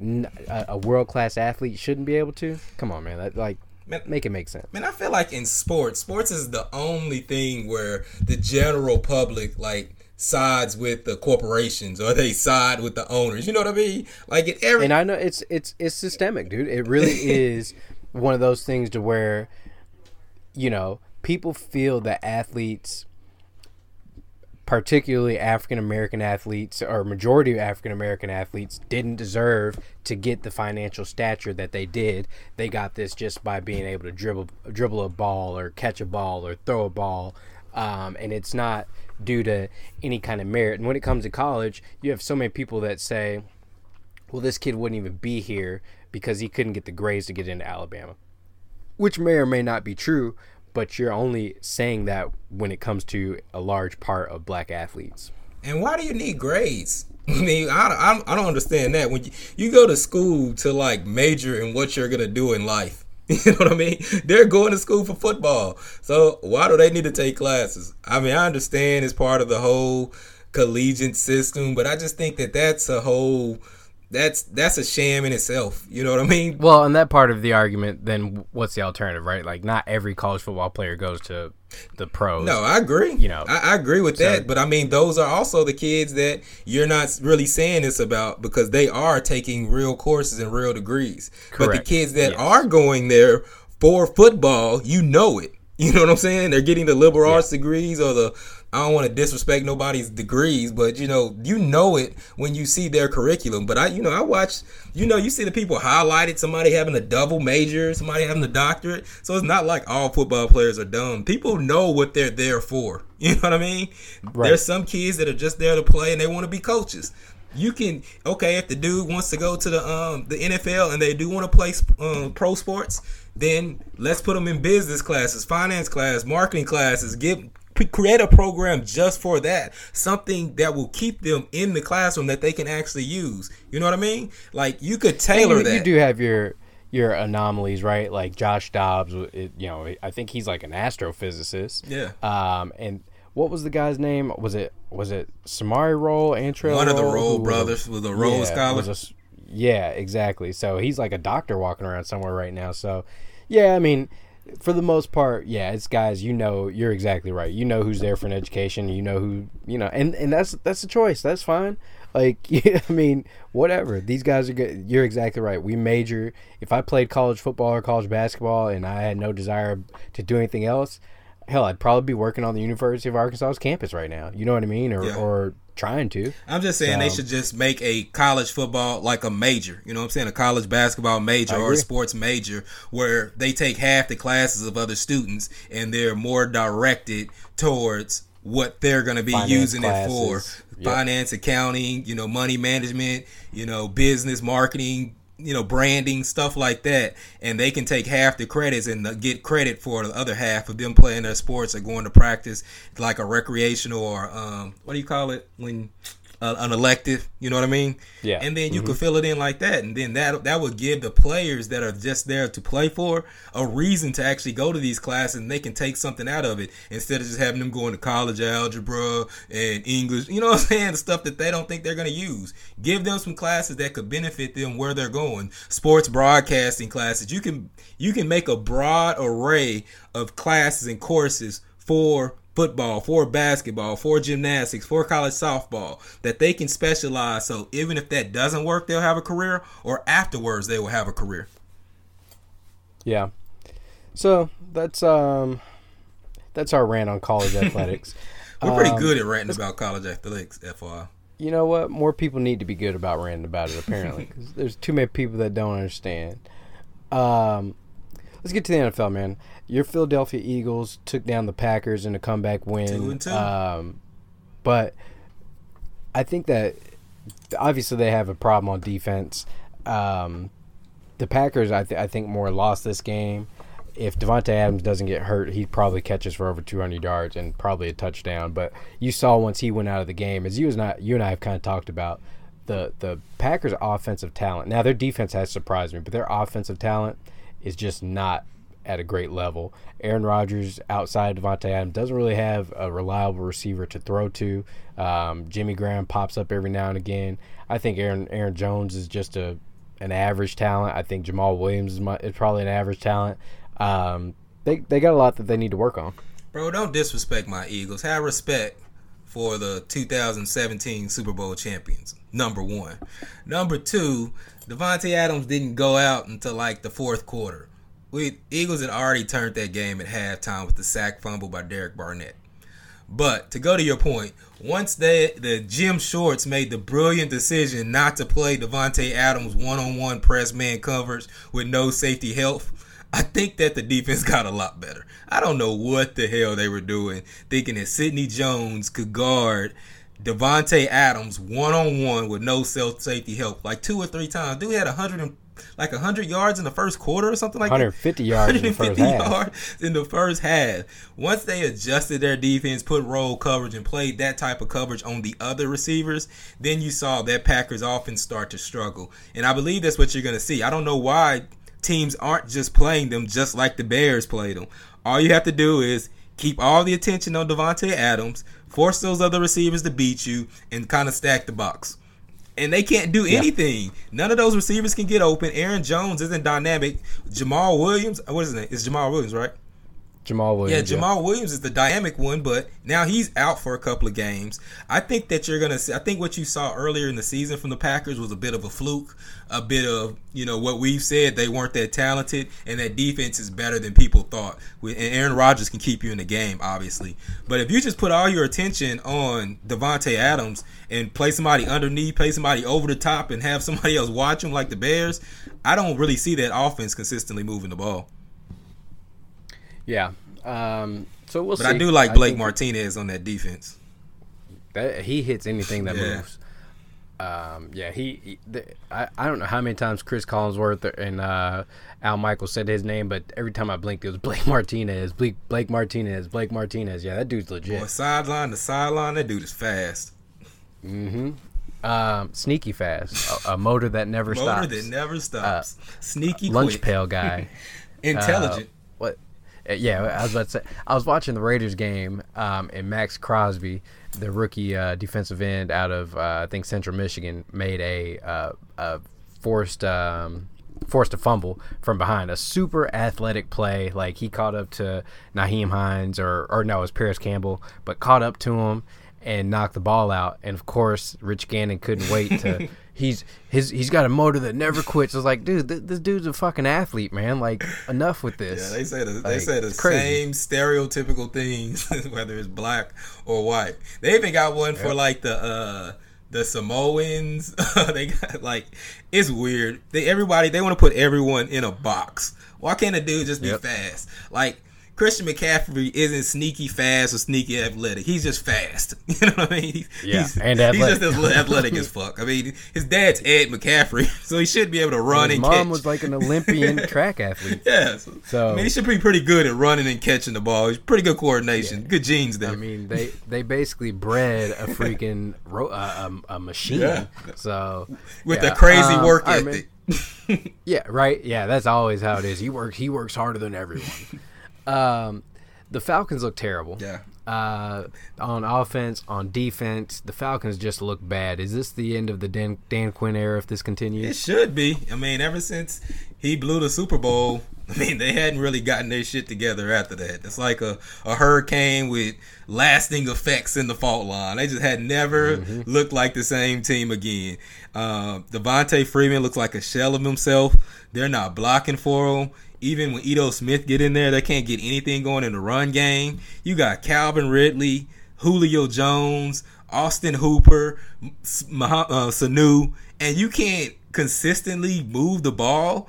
a, a world class athlete shouldn't be able to. Come on, man. That like man, make it make sense. Man, I feel like in sports, sports is the only thing where the general public like sides with the corporations or they side with the owners. You know what I mean? Like it every And I know it's it's it's systemic, dude. It really is one of those things to where you know, people feel that athletes particularly African American athletes or majority of African American athletes didn't deserve to get the financial stature that they did. They got this just by being able to dribble dribble a ball or catch a ball or throw a ball, um, and it's not due to any kind of merit. And when it comes to college, you have so many people that say, "Well, this kid wouldn't even be here because he couldn't get the grades to get into Alabama," which may or may not be true but you're only saying that when it comes to a large part of black athletes. And why do you need grades? I mean, I, I, I don't understand that. When you, you go to school to like major in what you're gonna do in life, you know what I mean? They're going to school for football, so why do they need to take classes? I mean, I understand it's part of the whole collegiate system, but I just think that that's a whole that's that's a sham in itself. You know what I mean? Well, and that part of the argument, then what's the alternative, right? Like, not every college football player goes to the pros. No, I agree. You know, I, I agree with so, that. But I mean, those are also the kids that you're not really saying this about because they are taking real courses and real degrees. Correct. But the kids that yes. are going there for football, you know it. You know what I'm saying? They're getting the liberal yeah. arts degrees or the I don't want to disrespect nobody's degrees, but you know, you know it when you see their curriculum. But I, you know, I watch, you know, you see the people highlighted, somebody having a double major, somebody having a doctorate. So it's not like all football players are dumb. People know what they're there for. You know what I mean? Right. There's some kids that are just there to play and they want to be coaches. You can okay if the dude wants to go to the um the NFL and they do want to play um, pro sports, then let's put them in business classes, finance class, marketing classes. Give create a program just for that. Something that will keep them in the classroom that they can actually use. You know what i mean? Like you could tailor you, that. you do have your your anomalies right? Like josh dobbs it, you know i think he's like an astrophysicist. Yeah. Um and what was the guy's name? Was it was it samari Rolle, Antrel one of the Rolle? Brothers was a roll yeah, scholar. a, yeah exactly. So he's like a doctor walking around somewhere right now. So yeah i mean for the most part, yeah, it's guys. You know, you're exactly right. You know who's there for an education. You know who, you know, and and that's that's a choice. That's fine. Like, yeah, I mean, whatever. These guys are good. You're exactly right. We major. If I played college football or college basketball, and I had no desire to do anything else, hell, I'd probably be working on the University of Arkansas's campus right now. You know what I mean? Or, yeah. or trying to. I'm just saying so, they should just make a college football like a major. You know what I'm saying? A college basketball major or a sports major where they take half the classes of other students and they're more directed towards what they're going to be Finance using classes. it for. Yep. Finance, accounting, you know, money management, you know, business, marketing, you know, branding, stuff like that, and they can take half the credits and get credit for the other half of them playing their sports or going to practice, like a recreational or um, what do you call it when uh, an elective. You know what I mean? Yeah. And then you mm-hmm. can fill it in like that, and then that that would give the players that are just there to play for a reason to actually go to these classes, and they can take something out of it instead of just having them going to college algebra and English. You know what I'm saying? The stuff that they don't think they're going to use. Give them some classes that could benefit them where they're going. Sports broadcasting classes. You can you can make a broad array of classes and courses for football, for basketball, for gymnastics, for college softball, that they can specialize. So even if that doesn't work, they'll have a career, or afterwards they will have a career. Yeah. So that's um that's our rant on college athletics. We're pretty um, good at ranting about college athletics, FYI. You know what? More people need to be good about ranting about it. Apparently, because there's too many people that don't understand. Um, let's get to the NFL, man your Philadelphia Eagles took down the Packers in a comeback win. Two and two. Um, but I think that obviously they have a problem on defense. Um, the Packers, I, th- I think, more lost this game. If Davante Adams doesn't get hurt, he probably catches for over 200 yards and probably a touchdown. But you saw once he went out of the game, as you was not you and I have kind of talked about the the Packers' offensive talent. Now their defense has surprised me, but their offensive talent is just not at a great level. Aaron Rodgers, outside Davante Adams, doesn't really have a reliable receiver to throw to. Um, Jimmy Graham pops up every now and again. I think Aaron Aaron Jones is just a an average talent. I think Jamaal Williams is, my, is probably an average talent. Um, they they got a lot that they need to work on. Bro, don't disrespect my Eagles. Have respect for the 2017 Super Bowl champions. Number one. Number two, Davante Adams didn't go out until like the fourth quarter. We Eagles had already turned that game at halftime with the sack fumble by Derek Barnett. But to go to your point, once they the Jim Schwartz made the brilliant decision not to play Davante Adams one-on-one press man coverage with no safety help, I think that the defense got a lot better. I don't know what the hell they were doing, thinking that Sidney Jones could guard Davante Adams one on one with no self safety help like two or three times. Dude had a hundred and like hundred yards in the first quarter or something like 150 that. yards 150 in the first yards half. in the first half. Once they adjusted their defense, put roll coverage, and played that type of coverage on the other receivers, then you saw that Packers offense start to struggle. And I believe that's what you're going to see. I don't know why teams aren't just playing them just like the Bears played them. All you have to do is keep all the attention on Davante Adams, force those other receivers to beat you, and kind of stack the box. And they can't do anything. Yeah. None of those receivers can get open. Aaron Jones isn't dynamic. Jamaal Williams, what is his name? It's Jamaal Williams, right? Jamaal Williams. Yeah, Jamaal yeah. Williams is the dynamic one, but now he's out for a couple of games. I think that you're gonna see. I think what you saw earlier in the season from the Packers was a bit of a fluke, a bit of you know what we've said they weren't that talented, and that defense is better than people thought. And Aaron Rodgers can keep you in the game, obviously. But if you just put all your attention on Davante Adams and play somebody underneath, play somebody over the top, and have somebody else watch him like the Bears, I don't really see that offense consistently moving the ball. Yeah. Um, so we'll but see. I do like Blake Martinez on that defense. That he hits anything that yeah. moves. Um, yeah, he. he the, I, I don't know how many times Chris Collinsworth and uh, Al Michael said his name, but every time I blinked, it was Blake Martinez. Blake, Blake Martinez. Blake Martinez. Yeah, that dude's legit. Boy, sideline to sideline, that dude is fast. Mm-hmm. Um, sneaky fast. a, a, motor that never motor stops. Motor that never stops. Uh, Sneaky. Lunch quick. pail guy. Intelligent. Uh, what? Uh, yeah, I was about to say. I was watching the Raiders game, um, and Maxx Crosby, the rookie uh, defensive end out of uh, I think Central Michigan, made a, uh, a forced um, forced a fumble from behind. A super athletic play. Like he caught up to Nyheim Hines or or no, it was Parris Campbell, but caught up to him and knocked the ball out. And of course, Rich Gannon couldn't wait to he's his he's got a motor that never quits. I was like, dude, th- this dude's a fucking athlete, man. Like, enough with this. Yeah, they say the, like, they say the same stereotypical things, whether it's black or white. They even got one yep. for like the uh the Samoans. they got like it's weird. They everybody they want to put everyone in a box. Why can't a dude just be yep. fast? Like Christian McCaffrey isn't sneaky fast or sneaky athletic. He's just fast. You know what I mean? He's, yeah, he's, and athletic. He's just as athletic as fuck. I mean, his dad's Ed McCaffrey, so he should be able to run his and mom catch. was like an Olympian track athlete. Yeah, so, so, I mean, he should be pretty good at running and catching the ball. He's pretty good coordination, yeah. good genes there. I mean, they they basically bred a freaking ro- uh, a, a, machine. Yeah. So with yeah. a crazy um, work ethic. yeah, right. Yeah, that's always how it is. He works. He works harder than everyone. Um, the Falcons look terrible. Yeah. Uh, on offense, on defense, the Falcons just look bad. Is this the end of the Dan, Dan Quinn era if this continues? It should be. I mean, ever since he blew the Super Bowl, I mean, they hadn't really gotten their shit together after that. It's like a, a hurricane with lasting effects in the fault line. They just had never mm-hmm. looked like the same team again. Uh, Devonta Freeman looks like a shell of himself. They're not blocking for him even when Ito Smith get in there, they can't get anything going in the run game. You got Calvin Ridley, Julio Jones, Austin Hooper, uh, Sanu, and you can't consistently move the ball.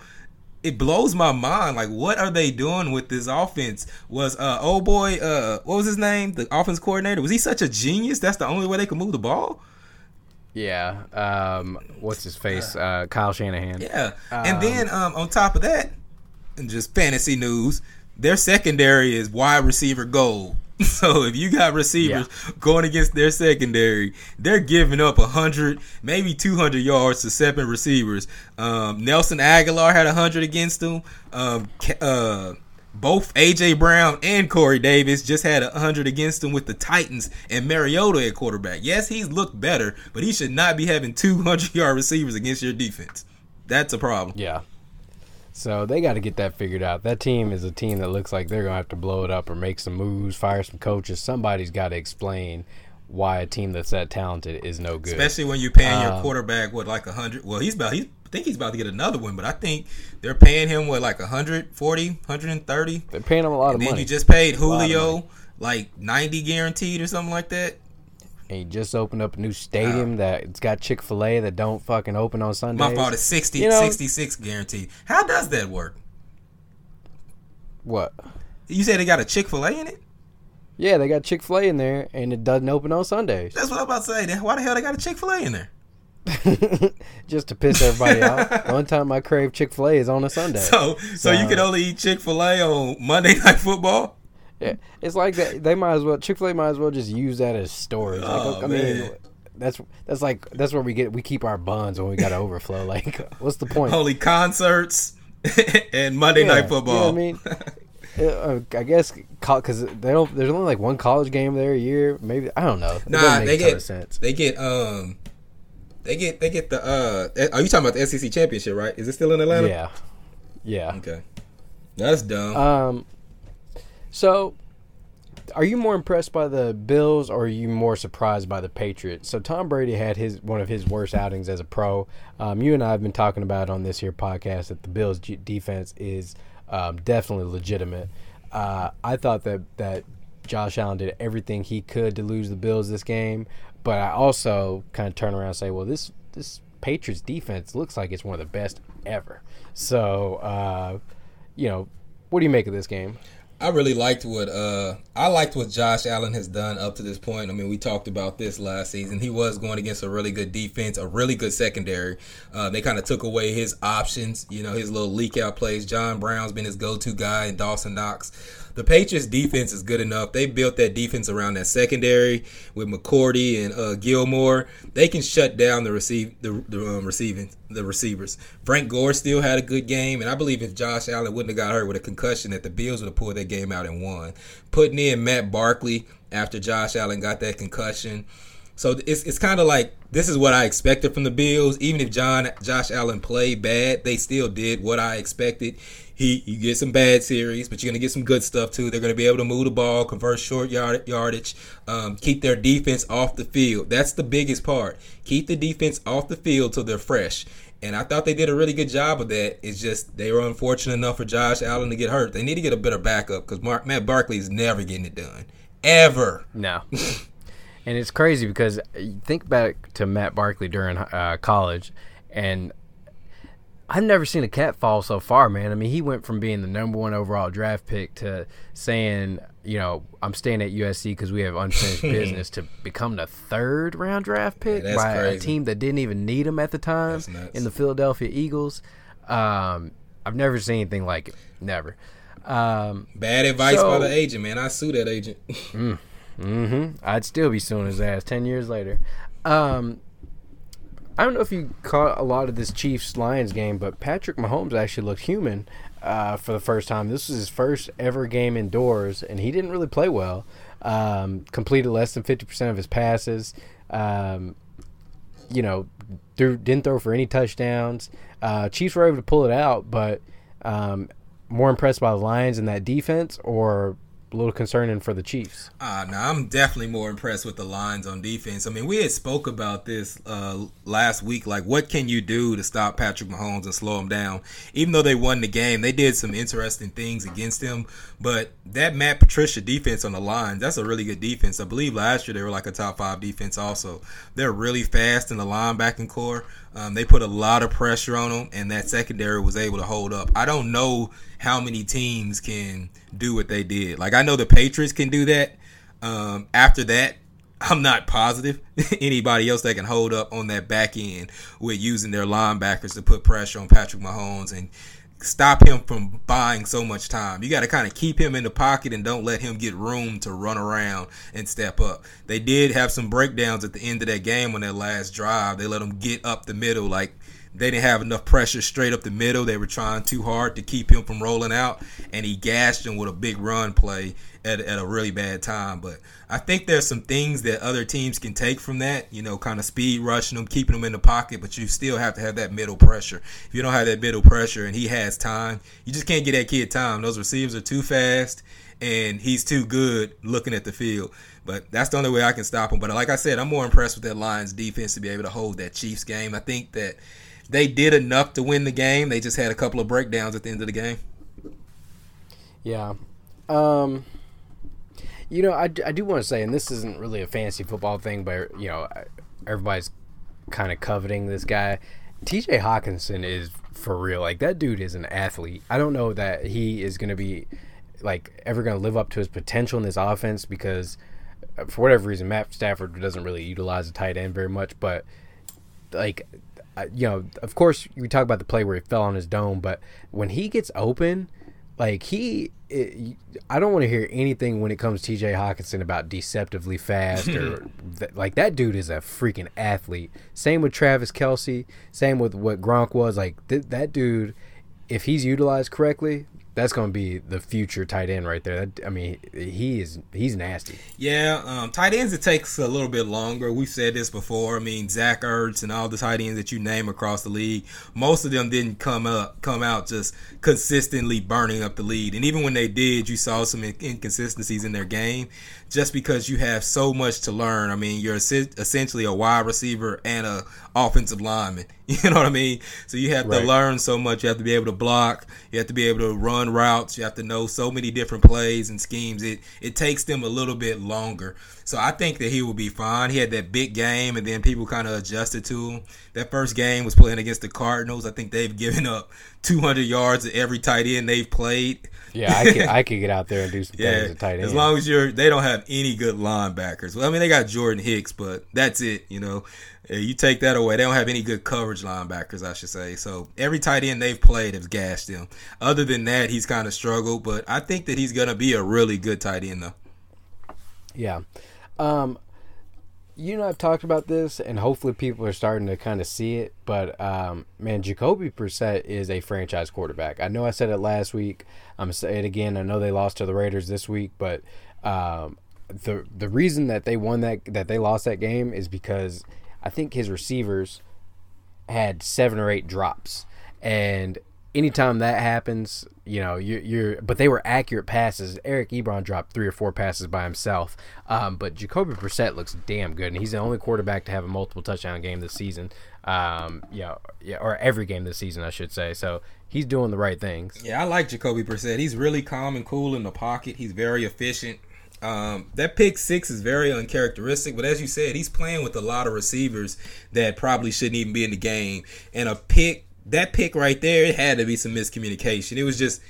It blows my mind. Like, what are they doing with this offense? Was uh oh boy, uh, what was his name? The offense coordinator. Was he such a genius? That's the only way they can move the ball. Yeah. Um, what's his face? Uh, Kyle Shanahan. Yeah. Um, and then um, on top of that, just fantasy news, their secondary is wide receiver gold. So if you got receivers yeah. going against their secondary, they're giving up 100, maybe 200 yards to seven receivers. Um, Nelson Agholor had 100 against them. Um, uh, both AJ Brown and Corey Davis just had 100 against them with the Titans and Mariota at quarterback. Yes, he's looked better, but he should not be having 200 yard receivers against your defense. That's a problem. Yeah. So they got to get that figured out. That team is a team that looks like they're going to have to blow it up or make some moves, fire some coaches. Somebody's got to explain why a team that's that talented is no good. Especially when you're paying um, your quarterback what like a hundred. Well, he's about he's I think he's about to get another one, but I think they're paying him what like 140, 130. They're paying him a lot and of then you just paid Julio like 90 guaranteed or something like that. And he just opened up a new stadium uh, that it's got Chick Fil A that don't fucking open on Sundays. My fault. It's 60, you know, 66 guaranteed. How does that work? What? You said they got a Chick Fil A in it. Yeah, they got Chick Fil A in there, and it doesn't open on Sundays. That's what I'm about to say. Why the hell they got a Chick Fil A in there? just to piss everybody off. The one time I crave Chick Fil A is on a Sunday. So, so, so you can only eat Chick Fil A on Monday Night Football. Yeah, it's like that. They might as well Chick Fil A might as well just use that as storage. Oh, like, I man. mean, that's that's like that's where we get we keep our buns when we got to overflow. Like, what's the point? Only concerts and Monday yeah, Night Football. You know I mean. Uh, I guess because they don't. There's only like one college game there a year. Maybe I don't know. It nah, they get they get um they get they get the uh. Are you talking about the SEC championship? Right? Is it still in Atlanta? Yeah. Yeah. Okay. That's dumb. Um. So, are you more impressed by the Bills or are you more surprised by the Patriots? So Tom Brady had his one of his worst outings as a pro. Um, you and I have been talking about on this here podcast that the Bills' defense is um, definitely legitimate. Uh, I thought that that Josh Allen did everything he could to lose the Bills this game. But I also kind of turn around and say, well, this this Patriots defense looks like it's one of the best ever. So, uh, you know, what do you make of this game? I really liked what uh, I liked what Josh Allen has done up to this point. I mean, we talked about this last season. He was going against a really good defense, a really good secondary. Uh, they kind of took away his options, you know, his little leak out plays. John Brown's been his go to guy, and Dawson Knox the Patriots defense is good enough. They built that defense around that secondary with McCourty and uh, Gilmore. They can shut down the receive the, the um, receiving the receivers. Frank Gore still had a good game, and I believe if Josh Allen wouldn't have got hurt with a concussion, that the Bills would have pulled that game out and won. Putting in Matt Barkley after Josh Allen got that concussion. So it's it's kind of like this is what I expected from the Bills. Even if John Josh Allen played bad, they still did what I expected. He you get some bad series, but you're gonna get some good stuff too. They're gonna be able to move the ball, convert short yard, yardage, um, keep their defense off the field. That's the biggest part. Keep the defense off the field till they're fresh. And I thought they did a really good job of that. It's just they were unfortunate enough for Josh Allen to get hurt. They need to get a better backup because Matt Barkley is never getting it done, ever. No. and it's crazy because think back to Matt Barkley during uh, college, and I've never seen a cat fall so far, man. I mean, he went from being the number one overall draft pick to saying, you know, I'm staying at USC because we have unfinished business to become the third round draft pick yeah, by crazy. a team that didn't even need him at the time in the Philadelphia Eagles. Um, I've never seen anything like it. Never. Um, Bad advice so, by the agent, man. I sue that agent. mm, mm-hmm. I'd still be suing his ass ten years later. Um, I don't know if you caught a lot of this Chiefs Lions game, but Patrick Mahomes actually looked human uh, for the first time. This was his first ever game indoors, and he didn't really play well. Um, completed less than fifty percent of his passes. Um, you know, threw, didn't throw for any touchdowns. Uh, Chiefs were able to pull it out, but um, more impressed by the Lions and that defense, or a little concerning for the Chiefs. Uh, I'm definitely more impressed with the Lions on defense. I mean, we had spoke about this uh, last week. Like, what can you do to stop Patrick Mahomes and slow him down? Even though they won the game, they did some interesting things against him. But that Matt Patricia defense on the line, that's a really good defense. I believe last year they were like a top five defense also. They're really fast in the linebacking core. Um, they put a lot of pressure on them, and that secondary was able to hold up. I don't know how many teams can do what they did. Like I know the Patriots can do that. Um, after that, I'm not positive anybody else that can hold up on that back end with using their linebackers to put pressure on Patrick Mahomes and stop him from buying so much time. You got to kind of keep him in the pocket and don't let him get room to run around and step up. They did have some breakdowns at the end of that game on that last drive. They let him get up the middle like they didn't have enough pressure straight up the middle. They were trying too hard to keep him from rolling out, and he gashed him with a big run play at, at a really bad time. But I think there's some things that other teams can take from that, you know, kind of speed rushing them, keeping them in the pocket, but you still have to have that middle pressure. If you don't have that middle pressure and he has time, you just can't get that kid time. Those receivers are too fast and he's too good looking at the field. But that's the only way I can stop him. But like I said, I'm more impressed with that Lions defense to be able to hold that Chiefs game. I think that they did enough to win the game. They just had a couple of breakdowns at the end of the game. Yeah. Um, you know, I, I do want to say, and this isn't really a fantasy football thing, but, you know, everybody's kind of coveting this guy. TJ Hockenson is for real. Like, that dude is an athlete. I don't know that he is going to be, like, ever going to live up to his potential in this offense because, uh, for whatever reason, Matt Stafford doesn't really utilize a tight end very much, but, like, you know, of course, we talk about the play where he fell on his dome, but when he gets open, like he, it, I don't want to hear anything when it comes to T.J. Hockenson about deceptively fast or th- like that dude is a freaking athlete. Same with Travis Kelce. Same with what Gronk was. Like th- that dude, if he's utilized correctly, that's going to be the future tight end right there. That, I mean, he is he's nasty. Yeah, um, tight ends it takes a little bit longer. We've said this before. I mean, Zach Ertz and all the tight ends that you name across the league, most of them didn't come up come out just consistently burning up the lead. And even when they did, you saw some inconsistencies in their game just because you have so much to learn. I mean, you're essentially a wide receiver and a offensive lineman. You know what I mean? So you have right. to learn so much. You have to be able to block. You have to be able to run routes. You have to know so many different plays and schemes. It it takes them a little bit longer. So I think that he will be fine. He had that big game, and then people kind of adjusted to him. That first game was playing against the Cardinals. I think they've given up 200 yards to every tight end they've played. Yeah, I could I could get out there and do some yeah, things at tight end. As long as you're, they don't have any good linebackers. Well, I mean, they got Jordan Hicks, but that's it. You know, you take that away, they don't have any good coverage linebackers, I should say. So every tight end they've played has gashed him. Other than that, he's kind of struggled, but I think that he's gonna be a really good tight end though. Yeah. Um, you know, I've talked about this, and hopefully people are starting to kind of see it. But um, man, Jacoby Brissett is a franchise quarterback. I know I said it last week. I'm gonna say it again. I know they lost to the Raiders this week, but um, the the reason that they won that that they lost that game is because I think his receivers had seven or eight drops, and anytime that happens, you know, you're, you're, but they were accurate passes. Eric Ebron dropped three or four passes by himself. Um, but Jacoby Brissett looks damn good, and he's the only quarterback to have a multiple touchdown game this season. Um, yeah, yeah, or every game this season, I should say. So he's doing the right things. Yeah, I like Jacoby Brissett. He's really calm and cool in the pocket. He's very efficient. Um, that pick six is very uncharacteristic, but as you said, he's playing with a lot of receivers that probably shouldn't even be in the game. And a pick that pick right there, it had to be some miscommunication. It was just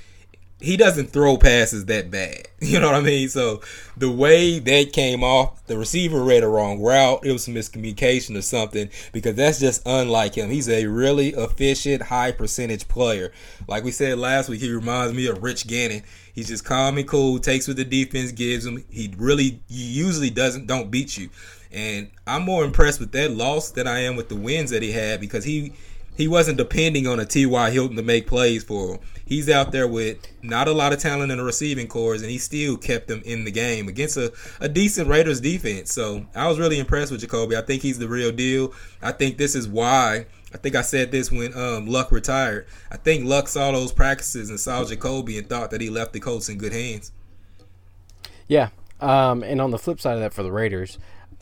he doesn't throw passes that bad. You know what I mean? So the way that came off, the receiver read a wrong route. It was some miscommunication or something because that's just unlike him. He's a really efficient, high percentage player. Like we said last week, he reminds me of Rich Gannon. He's just calm and cool, takes what the defense gives him. He really he usually doesn't don't beat you. And I'm more impressed with that loss than I am with the wins that he had because he he wasn't depending on a T.Y. Hilton to make plays for him. He's out there with not a lot of talent in the receiving cores, and he still kept them in the game against a, a decent Raiders defense. So I was really impressed with Jacoby. I think he's the real deal. I think this is why. I think I said this when um, Luck retired. I think Luck saw those practices and saw Jacoby and thought that he left the Colts in good hands. Yeah. Um, and on the flip side of that for the Raiders,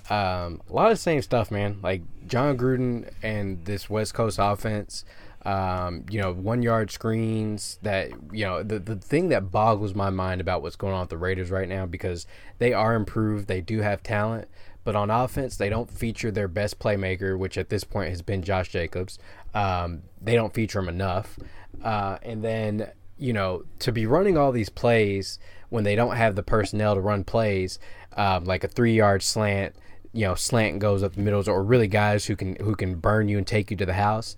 um, a lot of the same stuff, man. Like Jon Gruden and this West Coast offense. Um, you know, one yard screens that, you know, the, the thing that boggles my mind about what's going on with the Raiders right now because they are improved, they do have talent, but on offense, they don't feature their best playmaker, which at this point has been Josh Jacobs. Um, they don't feature him enough. Uh, and then, you know, to be running all these plays when they don't have the personnel to run plays, um, like a three yard slant you know slant goes up the middles or really guys who can who can burn you and take you to the house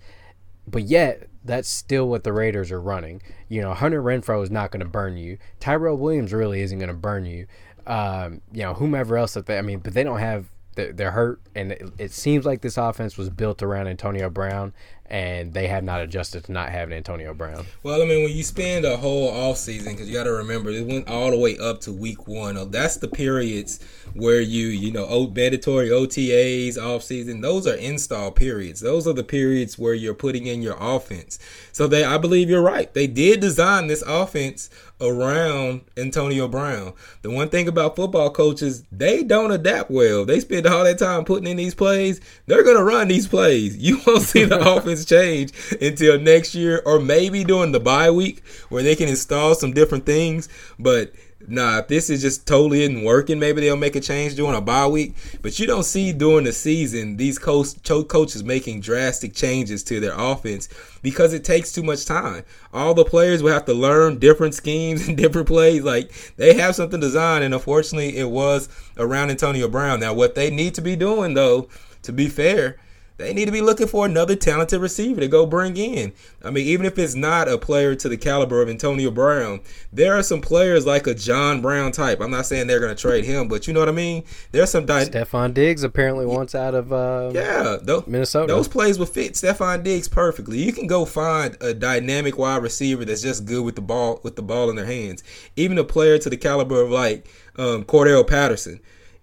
but yet that's still what the Raiders are running. You know, Hunter Renfrow is not going to burn you. Tyrell Williams really isn't going to burn you. Um, you know, whomever else that they, I mean, but they don't have they're hurt, and it, it, seems like this offense was built around Antonio Brown, and they have not adjusted to not having Antonio Brown. Well, I mean, when you spend a whole off season, because you got to remember it went all the way up to week one. Uh, that's the periods where you, you know, mandatory OTAs, off season. Those are install periods. Those are the periods where you're putting in your offense. So they, I believe you're right. They did design this offense around Antonio Brown. The one thing about football coaches, they don't adapt well. They spend all that time putting in these plays. They're going to run these plays. You won't see the offense change until next year or maybe during the bye week where they can install some different things. But nah, if this is just totally isn't working, maybe they'll make a change during a bye week. But you don't see during the season these coach, coaches making drastic changes to their offense because it takes too much time. All the players will have to learn different schemes and different plays. Like they have something designed, and unfortunately, it was around Antonio Brown. Now, what they need to be doing, though, to be fair, they need to be looking for another talented receiver to go bring in. I mean, even if it's not a player to the caliber of Antonio Brown, there are some players like a John Brown type. I'm not saying they're going to trade him, but you know what I mean. There's some. Di- Stefon Diggs apparently wants out of uh, yeah, those, Minnesota. Those plays will fit Stefon Diggs perfectly. You can go find a dynamic wide receiver that's just good with the ball with the ball in their hands. Even a player to the caliber of like um, Cordarrelle Patterson.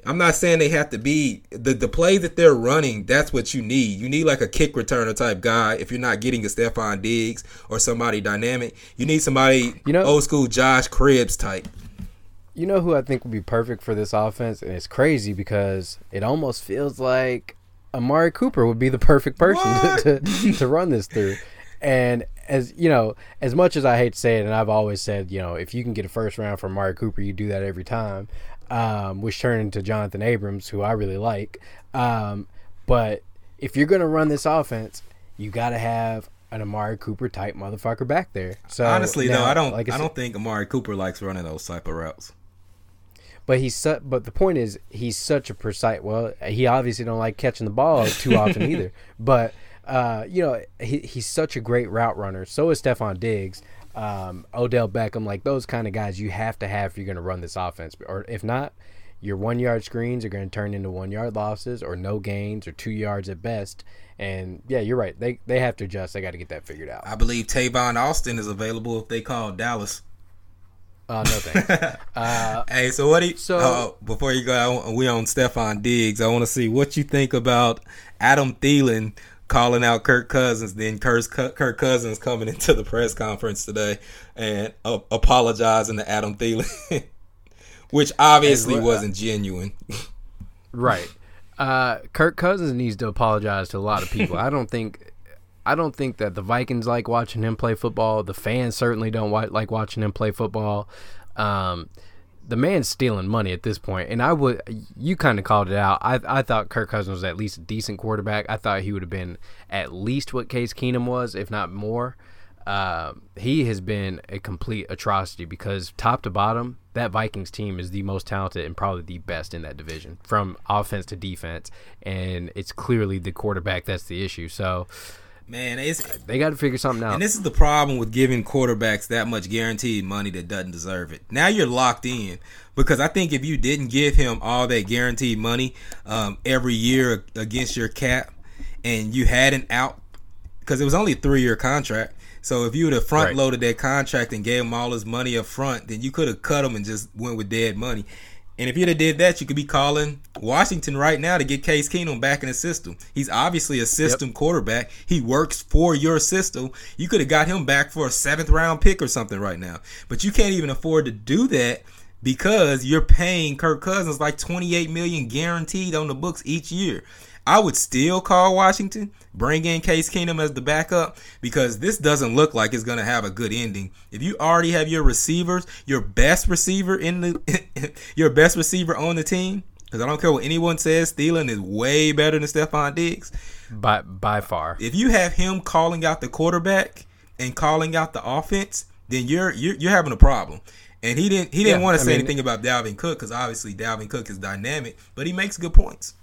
I'm not saying they have to be the the play that they're running. That's what you need. You need like a kick returner type guy. If you're not getting a Stefon Diggs or somebody dynamic, you need somebody you know old school Josh Cribbs type. You know who I think would be perfect for this offense, and it's crazy because it almost feels like Amari Cooper would be the perfect person to, to, to run this through. And as you know, as much as I hate to say it, and I've always said, you know, if you can get a first round from Amari Cooper, you do that every time um, which turned into Jonathan Abrams, who I really like. Um, but if you're going to run this offense, you got to have an Amari Cooper type motherfucker back there. So honestly, now, though, I don't, like I, I, don't think Amari Cooper likes running those type of routes. But he's su- but the point is he's such a precise. Well, he obviously don't like catching the ball too often either. But uh, you know, he, he's such a great route runner. So is Stefon Diggs um, Odell Beckham, like those kind of guys you have to have if you're going to run this offense. Or if not, your one yard screens are going to turn into one yard losses or no gains or two yards at best. And yeah, you're right. They they have to adjust. They got to get that figured out. I believe Tavon Austin is available if they call Dallas. Uh, no thanks. uh, hey, so what do you? So uh, before you go, we on Stefon Diggs. I want to see what you think about Adam Thielen calling out Kirk Cousins. Then Kirk, Kirk Cousins coming into the press conference today and uh, apologizing to Adam Thielen, which obviously uh, wasn't genuine. right. Uh, Kirk Cousins needs to apologize to a lot of people. I don't think. I don't think that the Vikings like watching him play football. The fans certainly don't like watching him play football. Um, the man's stealing money at this point, and I would you kind of called it out. I I thought Kirk Cousins was at least a decent quarterback. I thought he would have been at least what Case Keenum was, if not more. Uh, he has been a complete atrocity because top to bottom, that Vikings team is the most talented and probably the best in that division, from offense to defense, and it's clearly the quarterback that's the issue. So Man, it's they got to figure something out. And this is the problem with giving quarterbacks that much guaranteed money that doesn't deserve it. Now you're locked in because I think if you didn't give him all that guaranteed money um, every year against your cap, and you had an out because it was only a three year contract. So if you would have front loaded right. that contract and gave him all his money up front, then you could have cut him and just went with dead money. And if you'd have did that, you could be calling Washington right now to get Case Keenum back in the system. He's obviously a system yep. quarterback. He works for your system. You could have got him back for a seventh round pick or something right now. But you can't even afford to do that because you're paying Kirk Cousins like 28 million guaranteed on the books each year. I would still call Washington, bring in Case Keenum as the backup because this doesn't look like it's going to have a good ending. If you already have your receivers, your best receiver in the your best receiver on the team, because I don't care what anyone says, Thielen is way better than Stefon Diggs. By by far. If you have him calling out the quarterback and calling out the offense, then you're you're, you're having a problem. And he didn't he didn't yeah, want to say mean, anything about Dalvin Cook because obviously Dalvin Cook is dynamic, but he makes good points.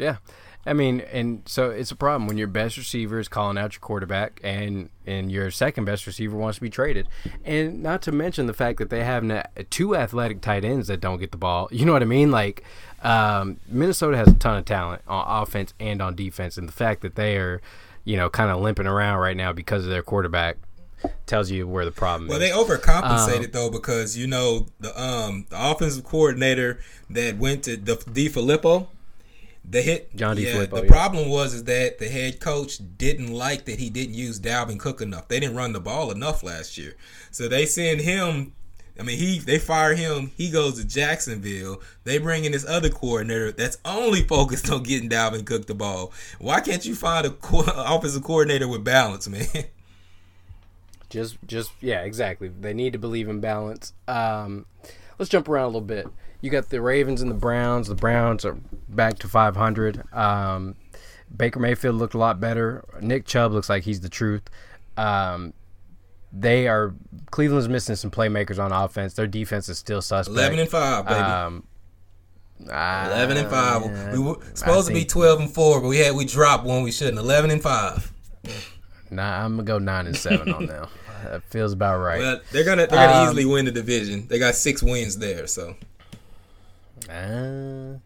Yeah. I mean, and so it's a problem when your best receiver is calling out your quarterback, and and your second best receiver wants to be traded, and not to mention the fact that they have two athletic tight ends that don't get the ball. You know what I mean? Like um, Minnesota has a ton of talent on offense and on defense, and the fact that they are, you know, kind of limping around right now because of their quarterback tells you where the problem well, is. Well, they overcompensated um, though because you know the um the offensive coordinator that went to the DeFilippo the hit John D. Yeah, Filippo, the yeah. problem was is that the head coach didn't like that he didn't use Dalvin Cook enough. They didn't run the ball enough last year, so they send him. I mean, he they fire him. He goes to Jacksonville. They bring in this other coordinator that's only focused on getting Dalvin Cook the ball. Why can't you find a co- offensive coordinator with balance, man? Just, just yeah, exactly. They need to believe in balance. Um, let's jump around a little bit. You got the Ravens and the Browns. The Browns are back to 500. Um, Baker Mayfield looked a lot better. Nick Chubb looks like he's the truth. Um, they are Cleveland's missing some playmakers on offense. Their defense is still suspect. Eleven and five, baby. Um, Eleven and five. Yeah, we were supposed to be twelve and four, but we had we dropped one we shouldn't. Eleven and five. Nah, I'm gonna go nine and seven on them. That feels about right. Well, they're gonna they're gonna um, easily win the division. They got six wins there, so. Uh,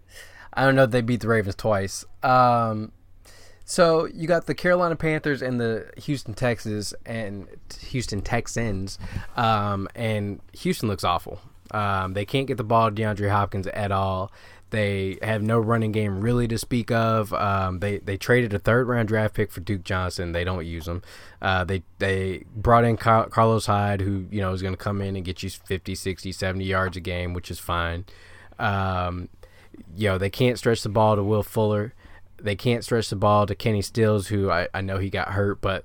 I don't know if they beat the Ravens twice. Um, so you got the Carolina Panthers and the Houston Texans and Houston Texans, um, and Houston looks awful. Um, they can't get the ball to DeAndre Hopkins at all. They have no running game really to speak of. Um, they they traded a third round draft pick for Duke Johnson. They don't use him. Uh, they they brought in Carlos Hyde, who you know is going to come in and get you 50, 60, 70 yards a game, which is fine. Um, you know, they can't stretch the ball to Will Fuller. They can't stretch the ball to Kenny Stills, who I, I know he got hurt, but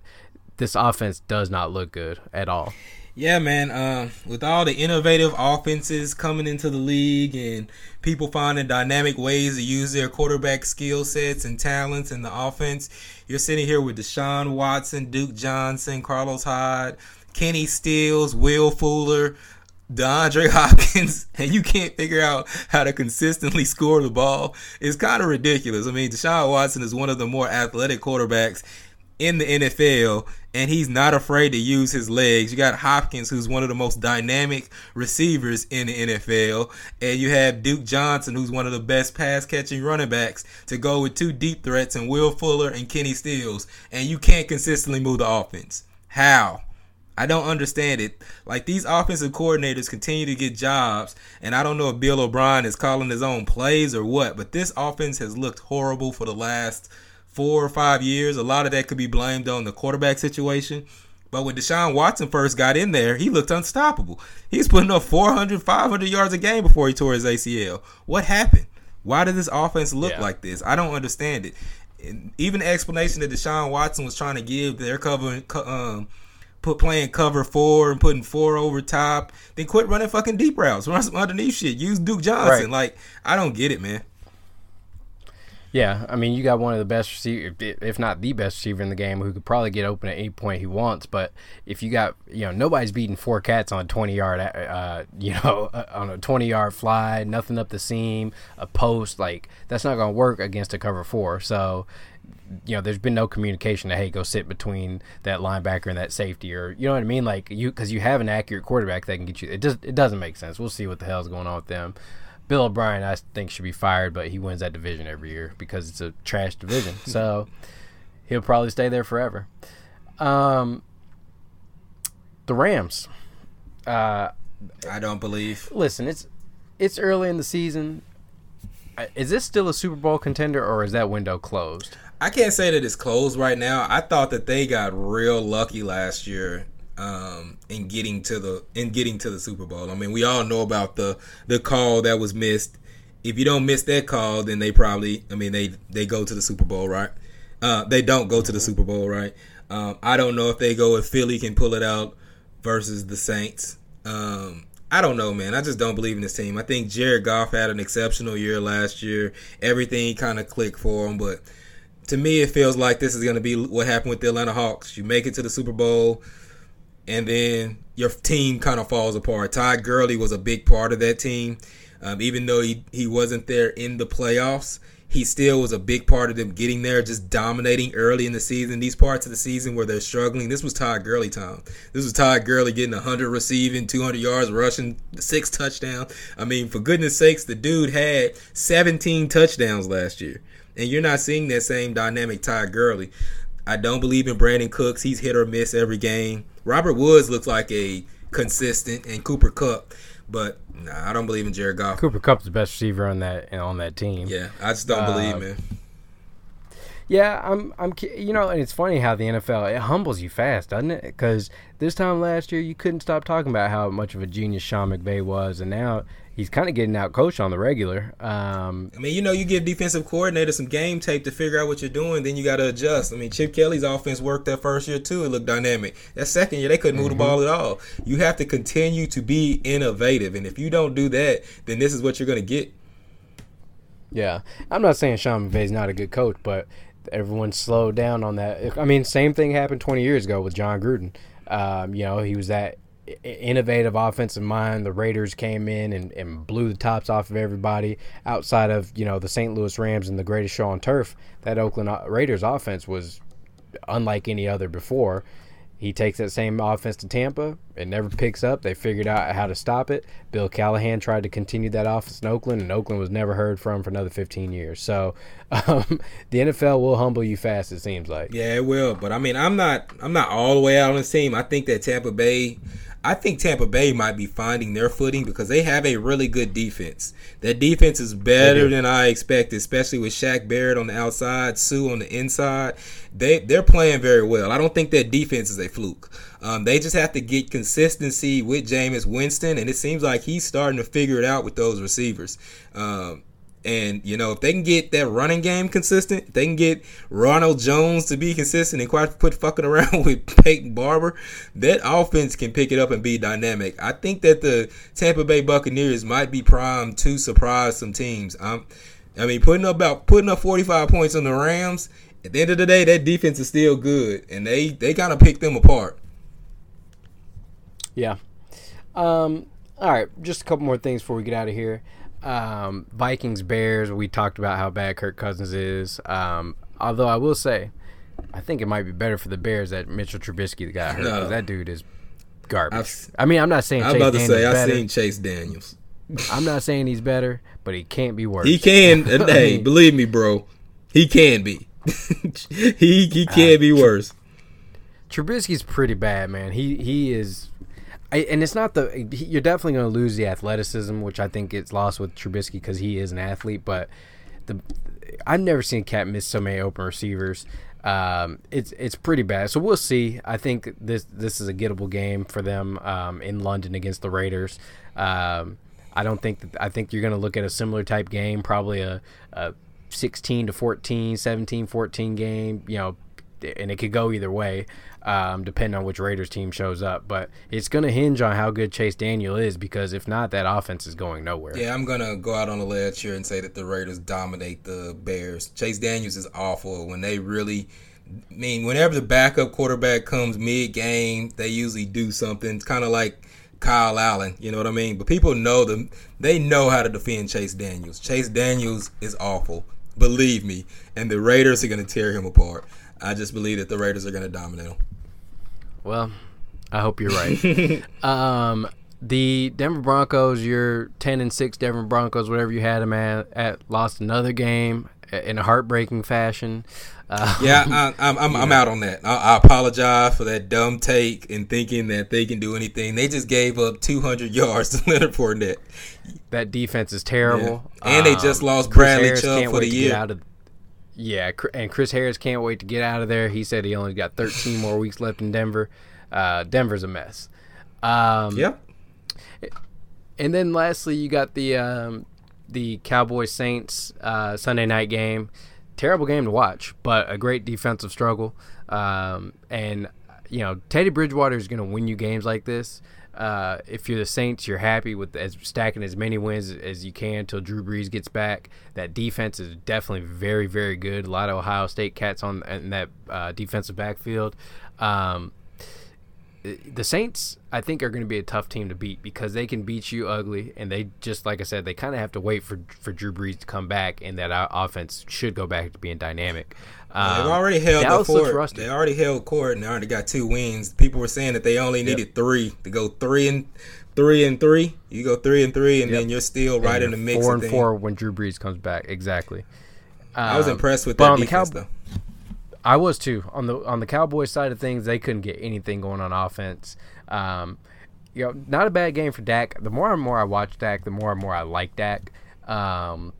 this offense does not look good at all. Yeah, man. Uh, with all the innovative offenses coming into the league and people finding dynamic ways to use their quarterback skill sets and talents in the offense, you're sitting here with Deshaun Watson, Duke Johnson, Carlos Hyde, Kenny Stills, Will Fuller, DeAndre Hopkins and you can't figure out how to consistently score the ball is kind of ridiculous. I mean, Deshaun Watson is one of the more athletic quarterbacks in the NFL, and he's not afraid to use his legs. You got Hopkins, who's one of the most dynamic receivers in the NFL, and you have Duke Johnson, who's one of the best pass catching running backs, to go with two deep threats and Will Fuller and Kenny Stills, and you can't consistently move the offense. How? I don't understand it. Like these offensive coordinators continue to get jobs, and I don't know if Bill O'Brien is calling his own plays or what, but this offense has looked horrible for the last four or five years. A lot of that could be blamed on the quarterback situation. But when Deshaun Watson first got in there, he looked unstoppable. He's putting up 400, 500 yards a game before he tore his ACL. What happened? Why did this offense look yeah. like this? I don't understand it. And even the explanation that Deshaun Watson was trying to give, they're covering um, put playing cover four and putting four over top. Then quit running fucking deep routes. Run some underneath shit. Use Duke Johnson. Right. Like I don't get it, man. Yeah, I mean, you got one of the best receiver, if not the best receiver in the game, who could probably get open at any point he wants. But if you got, you know, nobody's beating four cats on a twenty yard, uh, you know, on a twenty yard fly, nothing up the seam, a post, like that's not going to work against a cover four. So you know, there's been no communication to hey, go sit between that linebacker and that safety, or you know what I mean, like you because you have an accurate quarterback that can get you. It just it doesn't make sense. We'll see what the hell's going on with them. Bill O'Brien, I think, should be fired, but he wins that division every year because it's a trash division. so he'll probably stay there forever. Um, the Rams. Uh, I don't believe. Listen, it's it's early in the season. Is this still a Super Bowl contender, or is that window closed? I can't say that it's closed right now. I thought that they got real lucky last year um, in getting to the in getting to the Super Bowl. I mean, we all know about the the call that was missed. If you don't miss that call, then they probably, I mean, they they go to the Super Bowl, right? Uh, they don't go to the Super Bowl, right? Um, I don't know if they go if Philly can pull it out versus the Saints. Um, I don't know, man. I just don't believe in this team. I think Jared Goff had an exceptional year last year. Everything kind of clicked for him, but to me, it feels like this is going to be what happened with the Atlanta Hawks. You make it to the Super Bowl, and then your team kind of falls apart. Todd Gurley was a big part of that team. Um, even though he, he wasn't there in the playoffs, he still was a big part of them getting there, just dominating early in the season. These parts of the season where they're struggling, this was Todd Gurley time. This was Todd Gurley getting 100 receiving, 200 yards rushing, six touchdowns. I mean, for goodness sakes, the dude had 17 touchdowns last year. And you're not seeing that same dynamic Todd Gurley. I don't believe in Brandin Cooks. He's hit or miss every game. Robert Woods looks like a consistent, and Cooper Kupp. But nah, I don't believe in Jared Goff. Cooper Kupp's the best receiver on that on that team. Yeah, I just don't uh, believe, man. Yeah, I'm. I'm. You know, and it's funny how the NFL it humbles you fast, doesn't it? Because this time last year, you couldn't stop talking about how much of a genius Sean McVay was, and now he's kind of getting out coached on the regular. Um, I mean, you know, you give defensive coordinator some game tape to figure out what you're doing, then you got to adjust. I mean, Chip Kelly's offense worked that first year too; it looked dynamic. That second year, they couldn't mm-hmm. move the mm-hmm. ball at all. You have to continue to be innovative, and if you don't do that, then this is what you're going to get. Yeah, I'm not saying Sean McVay's not a good coach, but everyone slowed down on that. I mean, same thing happened 20 years ago with Jon Gruden. Um, you know, he was that innovative offensive mind. The Raiders came in and, and blew the tops off of everybody outside of, you know, the St. Louis Rams and the greatest show on turf. That Oakland uh, Raiders offense was unlike any other before. He takes that same offense to Tampa. It never picks up. They figured out how to stop it. Bill Callahan tried to continue that offense in Oakland, and Oakland was never heard from for another 15 years. So um, the NFL will humble you fast. It seems like. Yeah, it will. But I mean, I'm not. I'm not all the way out on this team. I think that Tampa Bay. I think Tampa Bay might be finding their footing because they have a really good defense. That defense is better than I expected, especially with Shaq Barrett on the outside, Suh on the inside. They they're playing very well. I don't think that defense is a fluke. Um, they just have to get consistency with Jameis Winston, and it seems like he's starting to figure it out with those receivers. Um, and you know, if they can get that running game consistent, they can get Ronald Jones to be consistent and quite put fucking around with Peyton Barber, that offense can pick it up and be dynamic. I think that the Tampa Bay Buccaneers might be primed to surprise some teams. Um, I mean, putting up about putting up 45 points on the Rams. At the end of the day, that defense is still good, and they they kind of pick them apart. Yeah. Um. All right, just a couple more things before we get out of here um, Vikings Bears. We talked about how bad Kirk Cousins is. Um, although I will say, I think it might be better for the Bears that Mitchell Trubisky got hurt. No. That dude is garbage. I've, i mean, I'm not saying. I'm Chase about to Daniels say I've seen Chase Daniels. I'm not saying he's better, but he can't be worse. He can. hey, mean, believe me, bro. He can be. he he can uh, be worse. Trubisky's pretty bad, man. He he is I, and it's not the you're definitely going to lose the athleticism, which I think gets lost with Trubisky because he is an athlete. But the I've never seen Cat miss so many open receivers. Um, it's it's pretty bad. So we'll see. I think this this is a gettable game for them um, in London against the Raiders. Um, I don't think that I think you're going to look at a similar type game, probably a, a 16 to 14, 17 14 game. You know, and it could go either way um, depending on which Raiders team shows up. But it's going to hinge on how good Chase Daniel is because if not, that offense is going nowhere. Yeah, I'm going to go out on a ledge here and say that the Raiders dominate the Bears. Chase Daniels is awful when they really. I mean, whenever the backup quarterback comes mid game, they usually do something. It's kind of like Kyle Allen, you know what I mean? But people know them. They know how to defend Chase Daniels. Chase Daniels is awful, believe me, and the Raiders are going to tear him apart. I just believe that the Raiders are going to dominate them. Well, I hope you're right. um, the Denver Broncos, your ten and six Denver Broncos, whatever you had them at, at lost another game in a heartbreaking fashion. Uh, yeah, I, am I'm, I'm out on that. I, I, apologize for that dumb take and thinking that they can do anything. They just gave up 200 yards to Leonard Fournette. That defense is terrible, yeah. and um, they just lost Bradley Chubb for the year. Out of, yeah, and Chris Harris can't wait to get out of there. He said he only got 13 more weeks left in Denver. Uh, Denver's a mess. Um, yep. And then lastly, you got the um, the Cowboys Saints uh, Sunday night game. Terrible game to watch, but a great defensive struggle. Um, and you know Teddy Bridgewater is going to win you games like this. Uh, if you're the Saints, you're happy with as stacking as many wins as you can until Drew Brees gets back. That defense is definitely very, very good. A lot of Ohio State cats on in that uh, defensive backfield. Um, the Saints, I think, are going to be a tough team to beat because they can beat you ugly, and they just like I said, they kind of have to wait for for Drew Brees to come back, and that offense should go back to being dynamic. Um, They've already held Dallas the fort. They already held court, and they already got two wins. People were saying that they only needed yep. three to go three and three and three. You go three and three, and yep. then you're still right in the mix. Four and four when Drew Brees comes back. Exactly. Um, I was um, impressed with that defense, Cow- though. I was too on the on the Cowboys side of things. They couldn't get anything going on offense. Um, you know, not a bad game for Dak. The more and more I watch Dak, the more and more I like Dak. Um,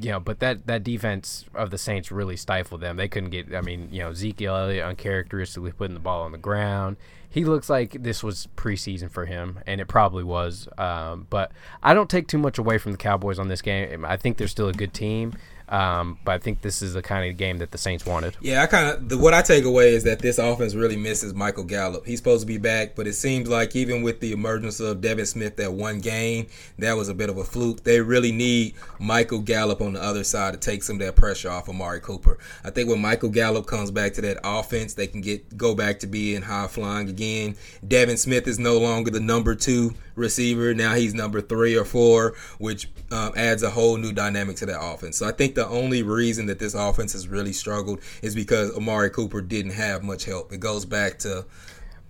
you know, but that that defense of the Saints really stifled them. They couldn't get. I mean, you know, Ezekiel Elliott uncharacteristically putting the ball on the ground. He looks like this was preseason for him, and it probably was. Um, but I don't take too much away from the Cowboys on this game. I think they're still a good team. Um, but I think this is the kind of game that the Saints wanted. Yeah, I kind of what I take away is that this offense really misses Michael Gallup. He's supposed to be back, but it seems like even with the emergence of Devin Smith that one game, that was a bit of a fluke. They really need Michael Gallup on the other side to take some of that pressure off of Amari Cooper. I think when Michael Gallup comes back to that offense, they can get go back to being high flying again. Devin Smith is no longer the number two receiver. Now he's number three or four, which um, adds a whole new dynamic to that offense. So I think the only reason that this offense has really struggled is because Amari Cooper didn't have much help. It goes back to,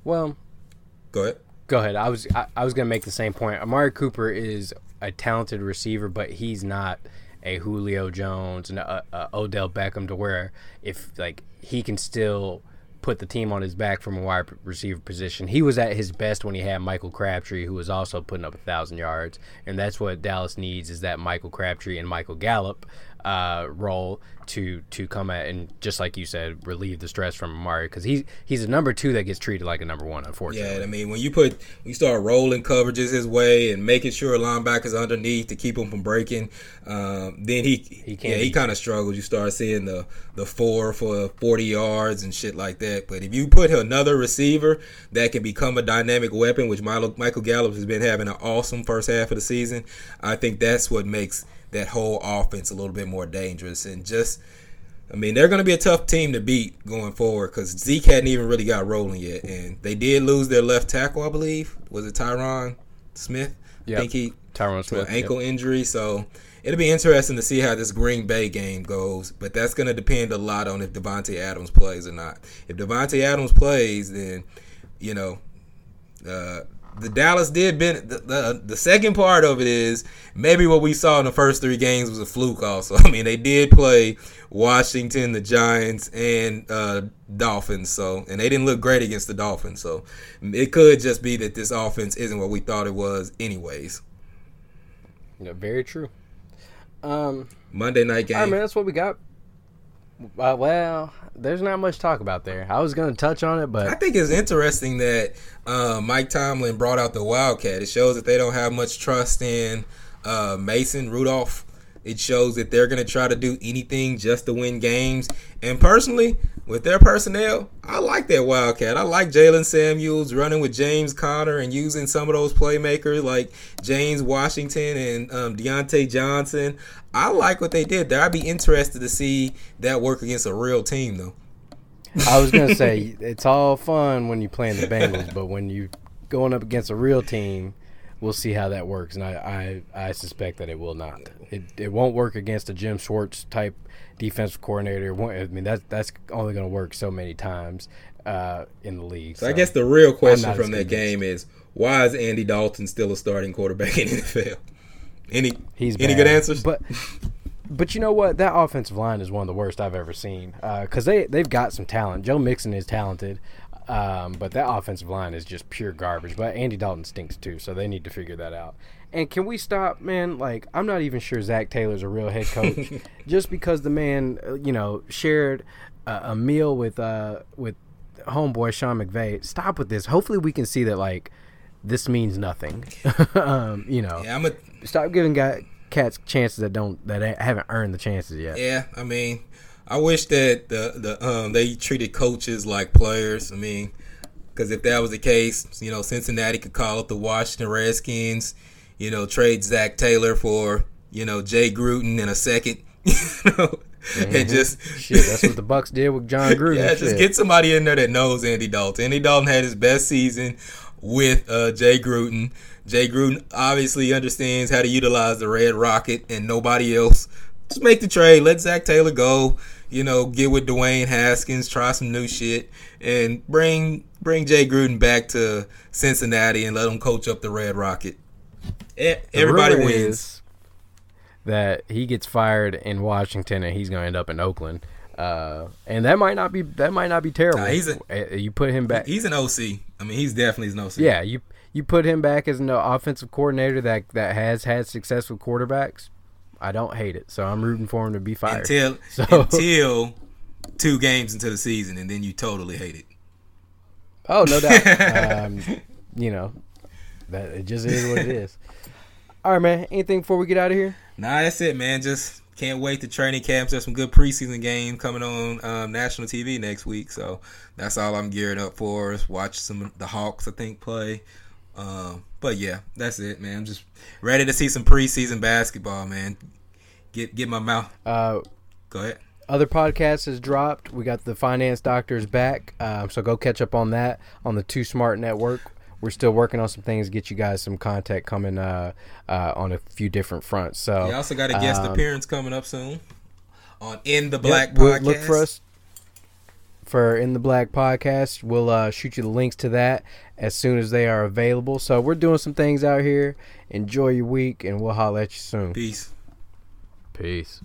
well, go ahead. Go ahead. I was I, I was gonna make the same point. Amari Cooper is a talented receiver, but he's not a Julio Jones and a, a Odell Beckham to where if like he can still put the team on his back from a wide receiver position. He was at his best when he had Michael Crabtree, who was also putting up a thousand yards, and that's what Dallas needs is that Michael Crabtree and Michael Gallup uh, role to to come at and just like you said, relieve the stress from Amari because he's he's a number two that gets treated like a number one. Unfortunately, yeah. I mean, when you put when you start rolling coverages his way and making sure linebackers underneath to keep him from breaking, um, then he he yeah he kind of struggles. You start seeing the the four for forty yards and shit like that. But if you put another receiver that can become a dynamic weapon, which Michael Gallup has been having an awesome first half of the season, I think that's what makes that whole offense a little bit more dangerous. And just, I mean, they're going to be a tough team to beat going forward because Zeke hadn't even really got rolling yet. And they did lose their left tackle, I believe. Was it Tyron Smith? Yeah. I think he Tyron Smith, an ankle yep. injury. So it'll be interesting to see how this Green Bay game goes. But that's going to depend a lot on if Davante Adams plays or not. If Davante Adams plays, then you know uh, the Dallas did ben- the, the, the second part of it is maybe what we saw in the first three games was a fluke also. I mean they did play Washington, the Giants, and uh, Dolphins, so and they didn't look great against the Dolphins. So it could just be that this offense isn't what we thought it was anyways. Yeah, very true. Um, Monday night game. I mean that's what we got uh, well, there's not much talk about there. I was going to touch on it, but I think it's interesting that uh, Mike Tomlin brought out the Wildcat. It shows that they don't have much trust in uh, Mason Rudolph. It shows that they're going to try to do anything just to win games. And personally, with their personnel, I like that Wildcat. I like Jaylen Samuels running with James Conner and using some of those playmakers like James Washington and um, Diontae Johnson. I like what they did there. I'd be interested to see that work against a real team, though. I was gonna say it's all fun when you're playing the Bengals, but when you're going up against a real team, we'll see how that works. And I, I, I suspect that it will not. It, it won't work against a Jim Schwartz type defensive coordinator. I mean that's that's only going to work so many times uh, in the league. So, so, I guess the real question from that game is why is Andy Dalton still a starting quarterback in the NFL? Any He's any bad. good answers? But but you know what? That offensive line is one of the worst I've ever seen. Because uh, they they've got some talent. Joe Mixon is talented, um, but that offensive line is just pure garbage. But Andy Dalton stinks too, so they need to figure that out. And can we stop, man? Like I'm not even sure Zac Taylor's a real head coach, just because the man, uh, you know, shared a, a meal with uh with homeboy Sean McVay. Stop with this. Hopefully, we can see that like this means nothing. um, you know, yeah, I'm a stop giving guy, cats chances that don't that haven't earned the chances yet. Yeah, I mean, I wish that the the um they treated coaches like players. I mean, because if that was the case, you know, Cincinnati could call up the Washington Redskins, you know, trade Zac Taylor for you know Jay Gruden in a second. you know, and just Shit, that's what the Bucks did with Jon Gruden. yeah, just Shit. get somebody in there that knows Andy Dalton. Andy Dalton had his best season with uh, Jay Gruden. Jay Gruden obviously understands how to utilize the Red Rocket, and nobody else. Just make the trade. Let Zac Taylor go. You know, get with Dwayne Haskins, try some new shit, and bring bring Jay Gruden back to Cincinnati and let him coach up the Red Rocket. E- Everybody wins. that he gets fired in Washington and he's going to end up in Oakland. Uh, and that might not be that might not be terrible. Nah, he's a- Uh, you put him back. He's an OC. I mean, he's definitely an OC. Yeah, you you put him back as an offensive coordinator that that has had success with quarterbacks. I don't hate it, so I'm rooting for him to be fired. until So- until two games into the season, and then you totally hate it. oh, no doubt. um, you know, that it just is what it is. All right, man. Anything before we get out of here? Nah, that's it, man. Just can't wait to training camps. There's some good preseason game coming on um, national TV next week, so that's all I'm gearing up for. Is watch some of the Hawks, I think, play. Um, but yeah, that's it, man. I'm just ready to see some preseason basketball, man. Get get my mouth. Uh, Go ahead. other podcasts has dropped. We got the Finance Doctors back, um, so go catch up on that on the Too Smart Network. We're still working on some things, to get you guys some content coming uh, uh, on a few different fronts. So You also got a guest um, appearance coming up soon on In the Black we'll podcast. Look for us for in the Black podcast. We'll uh, shoot you the links to that as soon as they are available. So we're doing some things out here. Enjoy your week, and we'll holler at you soon. Peace. Peace.